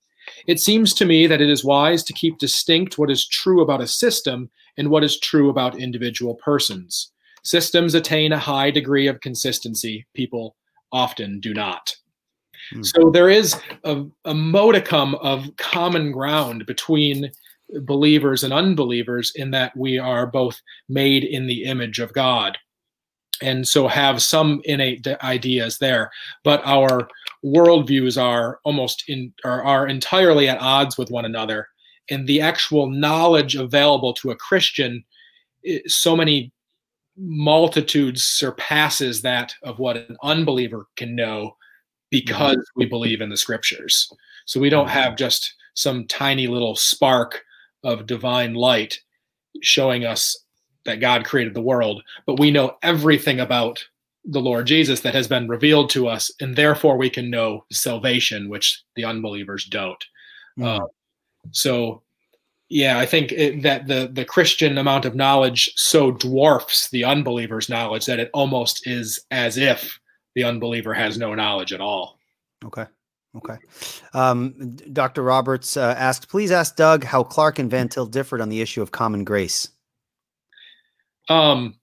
It seems to me that it is wise to keep distinct what is true about a system and what is true about individual persons. Systems attain a high degree of consistency, people often do not. Hmm. So there is a, a modicum of common ground between believers and unbelievers in that we are both made in the image of God. And so have some innate ideas there, but our worldviews are almost in are, are entirely at odds with one another. And the actual knowledge available to a Christian, so many multitudes surpasses that of what an unbeliever can know because we believe in the scriptures. So we don't have just some tiny little spark of divine light showing us that God created the world, but we know everything about the Lord Jesus that has been revealed to us, and therefore we can know salvation, which the unbelievers don't. Mm. Uh, so, yeah, I think it, that the the Christian amount of knowledge so dwarfs the unbeliever's knowledge that it almost is as if the unbeliever has no knowledge at all. Okay. Okay. Um, Dr. Roberts uh, asked, please ask Doug how Clark and Van Til differed on the issue of common grace. Um,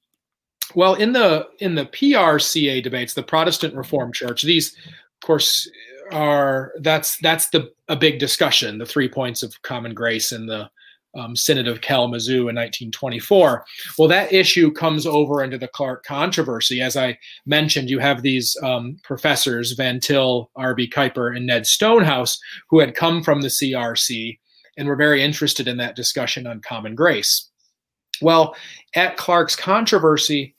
well, in the in the PRCA debates, the Protestant Reformed Church, these, of course, are that's that's the a big discussion. The three points of common grace in the um, Synod of Kalamazoo in 1924. Well, that issue comes over into the Clark controversy. As I mentioned, you have these um, professors, Van Til, R.B. Kuiper, and Ned Stonehouse, who had come from the CRC and were very interested in that discussion on common grace. Well, at Clark's controversy,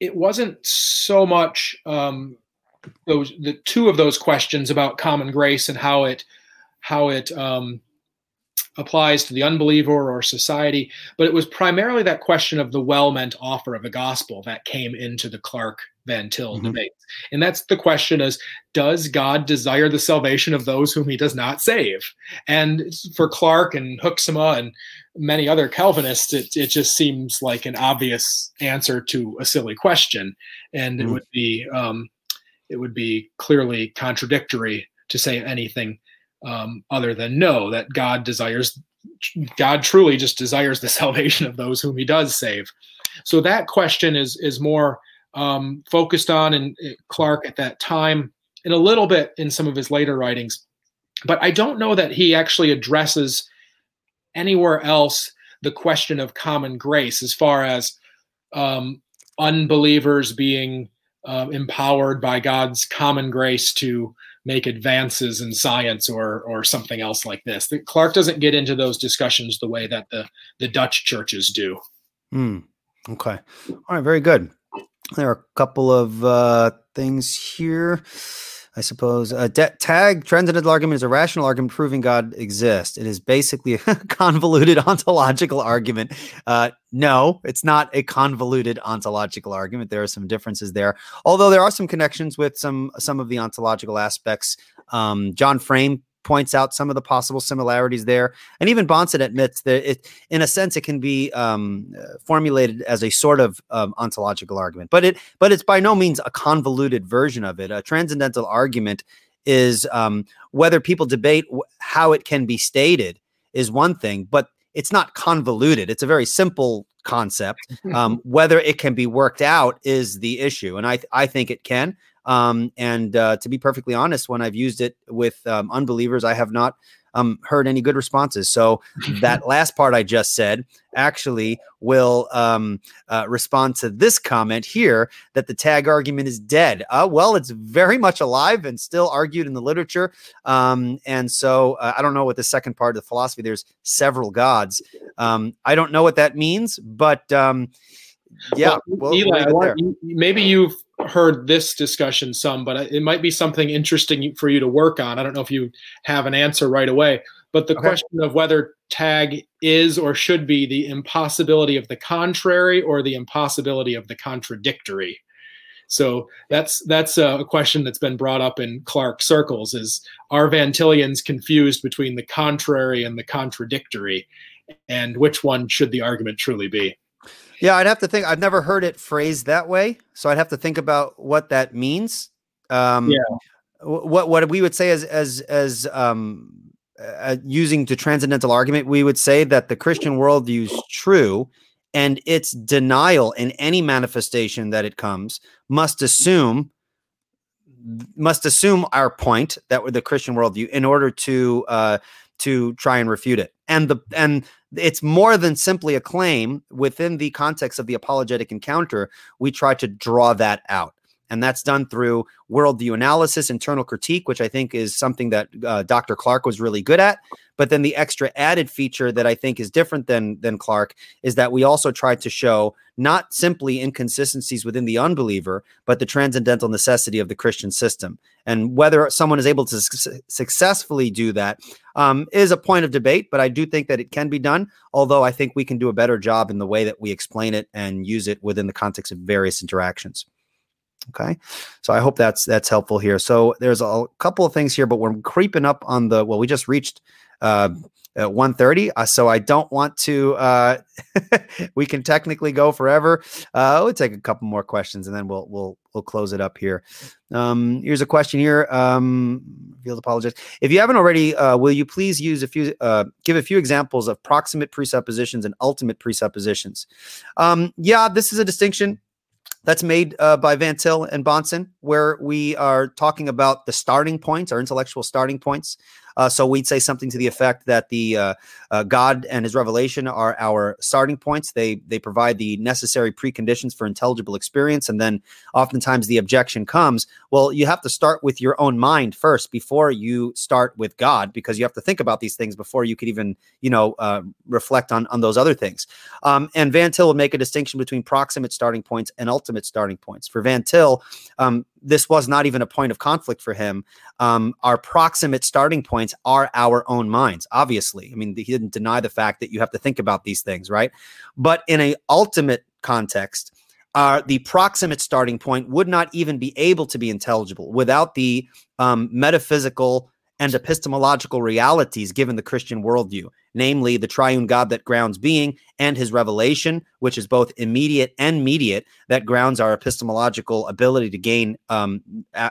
it wasn't so much um, those the two of those questions about common grace and how it how it um, applies to the unbeliever or society, but it was primarily that question of the well-meant offer of the gospel that came into the Clark Van Til mm-hmm. debate. And that's the question is, does God desire the salvation of those whom he does not save? And for Clark and Hoeksema and many other Calvinists, it, it just seems like an obvious answer to a silly question. And mm-hmm. it would be um, it would be clearly contradictory to say anything um, other than no, that God desires, God truly just desires the salvation of those whom He does save. So that question is is more um, focused on in, in Clark at that time, and a little bit in some of his later writings. But I don't know that he actually addresses anywhere else the question of common grace as far as um, unbelievers being uh, empowered by God's common grace to make advances in science or or something else like this. The, Clark doesn't get into those discussions the way that the the Dutch churches do. Hmm. Okay. All right. Very good. There are a couple of uh, things here. I suppose. a de- tag transcendental argument is a rational argument proving God exists. It is basically a convoluted ontological argument. Uh, no, it's not a convoluted ontological argument. There are some differences there, although there are some connections with some some of the ontological aspects. Um, John Frame points out some of the possible similarities there. And even Bahnsen admits that it, in a sense, it can be um, formulated as a sort of um, ontological argument, but it, but it's by no means a convoluted version of it. A transcendental argument is um, whether people debate how it can be stated is one thing, but it's not convoluted. It's a very simple concept. Um, whether it can be worked out is the issue, and I I think it can. Um, and uh, to be perfectly honest, when I've used it with um, unbelievers, I have not um, heard any good responses. So that last part I just said actually will um, uh, respond to this comment here that the tag argument is dead. Uh, well, it's very much alive and still argued in the literature. Um, and so uh, I don't know what the second part of the philosophy. There's several gods. Um, I don't know what that means, but um, yeah, well, Eli, want, maybe you've heard this discussion some, but it might be something interesting for you to work on. I don't know if you have an answer right away, but the okay. question of whether tag is or should be the impossibility of the contrary or the impossibility of the contradictory. So that's that's a question that's been brought up in Clark circles: is are Van Tillians confused between the contrary and the contradictory, and which one should the argument truly be? Yeah, I'd have to think. I've never heard it phrased that way, so I'd have to think about what that means. Um, yeah. What what we would say as as as um, uh, using the transcendental argument, we would say that the Christian worldview is true, and its denial in any manifestation that it comes must assume must assume our point that we're the Christian worldview in order to uh, to try and refute it. And the and it's more than simply a claim within the context of the apologetic encounter. We try to draw that out. And that's done through worldview analysis, internal critique, which I think is something that uh, Dr. Clark was really good at. But then the extra added feature that I think is different than than Clark is that we also try to show not simply inconsistencies within the unbeliever, but the transcendental necessity of the Christian system. And whether someone is able to su- successfully do that um, is a point of debate. But I do think that it can be done. Although I think we can do a better job in the way that we explain it and use it within the context of various interactions. Okay. So I hope that's that's helpful here. So there's a couple of things here, but we're creeping up on the well, we just reached uh, at 1.30 uh, so i don't want to uh, we can technically go forever. Uh, we'll take a couple more questions and then we'll we'll we'll close it up here. Um, here's a question here um, field apologize if you haven't already uh, will you please use a few uh, give a few examples of proximate presuppositions and ultimate presuppositions? Um, yeah this is a distinction that's made uh, by Van Til and Bahnsen, where we are talking about the starting points, our intellectual starting points. Uh, so we'd say something to the effect that the uh, uh, God and His revelation are our starting points. They they provide the necessary preconditions for intelligible experience, and then oftentimes the objection comes, well, you have to start with your own mind first before you start with God, because you have to think about these things before you could even you know uh, reflect on on those other things. Um, and Van Til would make a distinction between proximate starting points and ultimate starting points. For Van Til, um, this was not even a point of conflict for him. Um, our proximate starting points are our own minds. Obviously, I mean, he didn't deny the fact that you have to think about these things, right? But in a ultimate context, uh, the proximate starting point would not even be able to be intelligible without the um, metaphysical and epistemological realities given the Christian worldview, namely the triune God that grounds being and his revelation, which is both immediate and mediate, that grounds our epistemological ability to gain um,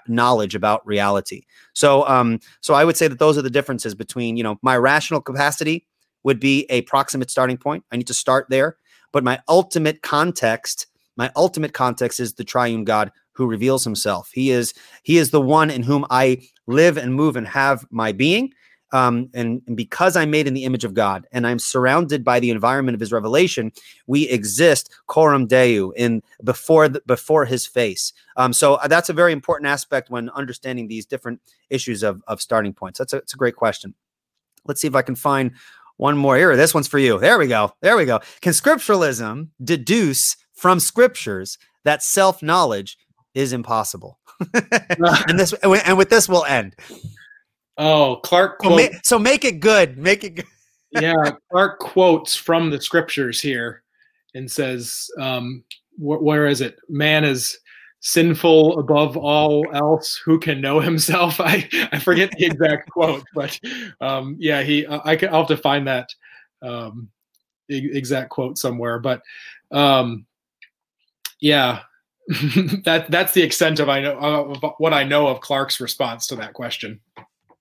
knowledge about reality. So, um, so I would say that those are the differences between, you know, my rational capacity would be a proximate starting point. I need to start there, but my ultimate context, my ultimate context is the triune God who reveals himself. He is he is the one in whom I live and move and have my being. Um, and, and, because I'm made in the image of God and I'm surrounded by the environment of His revelation, we exist coram Deo in before the, before His face. Um, so uh, that's a very important aspect when understanding these different issues of, of starting points. That's a, that's a great question. Let's see if I can find one more here. This one's for you. There we go. There we go. Can scripturalism deduce from scriptures that self knowledge is impossible. and this and with this we'll end. Oh, Clark. So make, so make it good. Make it good. yeah, Clark quotes from the scriptures here and says, um, wh- "Where is it? Man is." sinful above all else who can know himself i i forget the exact quote but um yeah he i can i'll have to find that um exact quote somewhere but um yeah that that's the extent of I know of what I know of Clark's response to that question.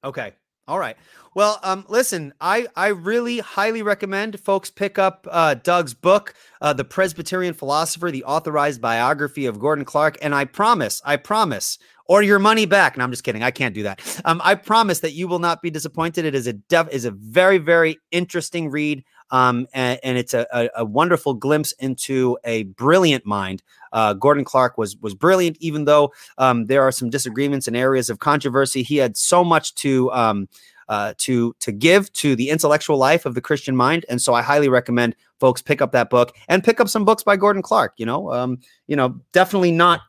Okay. All right. Well, um, listen, I, I really highly recommend folks pick up uh, Doug's book, uh, The Presbyterian Philosopher, the authorized biography of Gordon Clark. And I promise, I promise, or your money back. And I'm just kidding. I can't do that. Um, I promise that you will not be disappointed. It is a def- is a very very interesting read. Um, and, and it's a, a, a, wonderful glimpse into a brilliant mind. Uh, Gordon Clark was was brilliant, even though um, there are some disagreements and areas of controversy. He had so much to um, uh, to to give to the intellectual life of the Christian mind, and so I highly recommend folks pick up that book and pick up some books by Gordon Clark. You know, um, you know, definitely not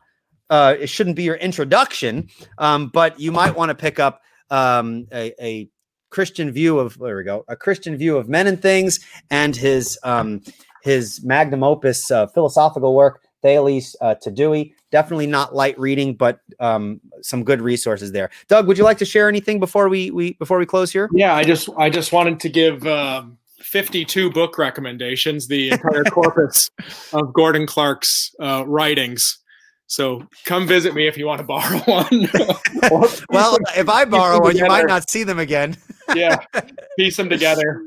uh, it shouldn't be your introduction, um, but you might want to pick up um, a, a, Christian view of there we go, a Christian view of men and things, and his um, his magnum opus uh, philosophical work, Thales uh, to Dewey. Definitely not light reading, but um, some good resources there. Doug, would you like to share anything before we we before we close here? Yeah, I just I just wanted to give. Um 52 book recommendations, the entire corpus of Gordon Clark's uh, writings. So come visit me if you want to borrow one. well, if I borrow one, you might not see them again. yeah, piece them together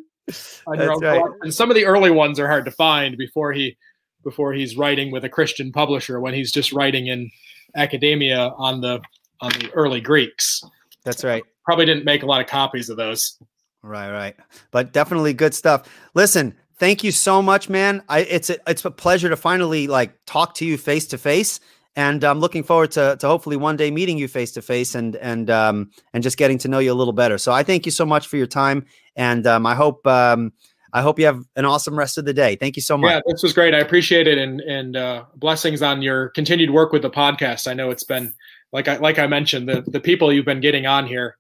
on your own right. And some of the early ones are hard to find before he before he's writing with a Christian publisher when he's just writing in academia on the on the early Greeks. That's right. Probably didn't make a lot of copies of those. Right, right. But definitely good stuff. Listen, thank you so much, man. I it's a, it's a pleasure to finally like talk to you face to face and I'm looking forward to, to hopefully one day meeting you face to face and and um, and just getting to know you a little better. So I thank you so much for your time, and um, I hope um, I hope you have an awesome rest of the day. Thank you so much. Yeah, this was great. I appreciate it, and and uh, blessings on your continued work with the podcast. I know it's been like I like I mentioned the the people you've been getting on here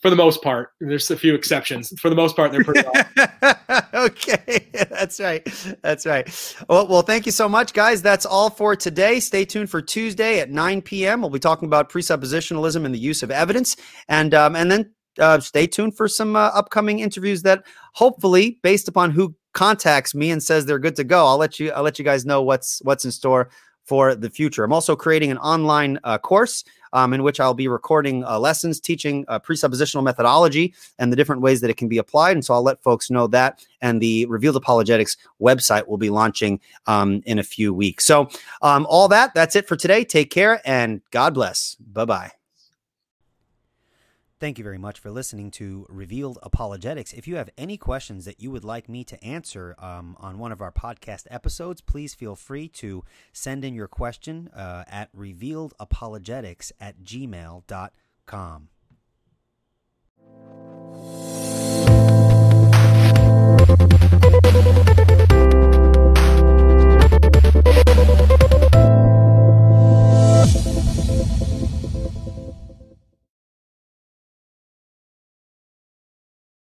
for the most part. There's a few exceptions. For the most part, they're pretty. okay, that's right. That's right. Well, well, thank you so much, guys. That's all for today. Stay tuned for Tuesday at 9 p.m. We'll be talking about presuppositionalism and the use of evidence, and um, and then uh, stay tuned for some uh, upcoming interviews that hopefully, based upon who contacts me and says they're good to go, I'll let you I'll let you guys know what's what's in store for the future. I'm also creating an online uh, course um, in which I'll be recording uh, lessons teaching uh, presuppositional methodology and the different ways that it can be applied. And so I'll let folks know that. And the Revealed Apologetics website will be launching um, in a few weeks. So, um, all that, that's it for today. Take care and God bless. Bye bye. Thank you very much for listening to Revealed Apologetics. If you have any questions that you would like me to answer um, on one of our podcast episodes, please feel free to send in your question uh, at revealedapologetics at gmail.com. Thank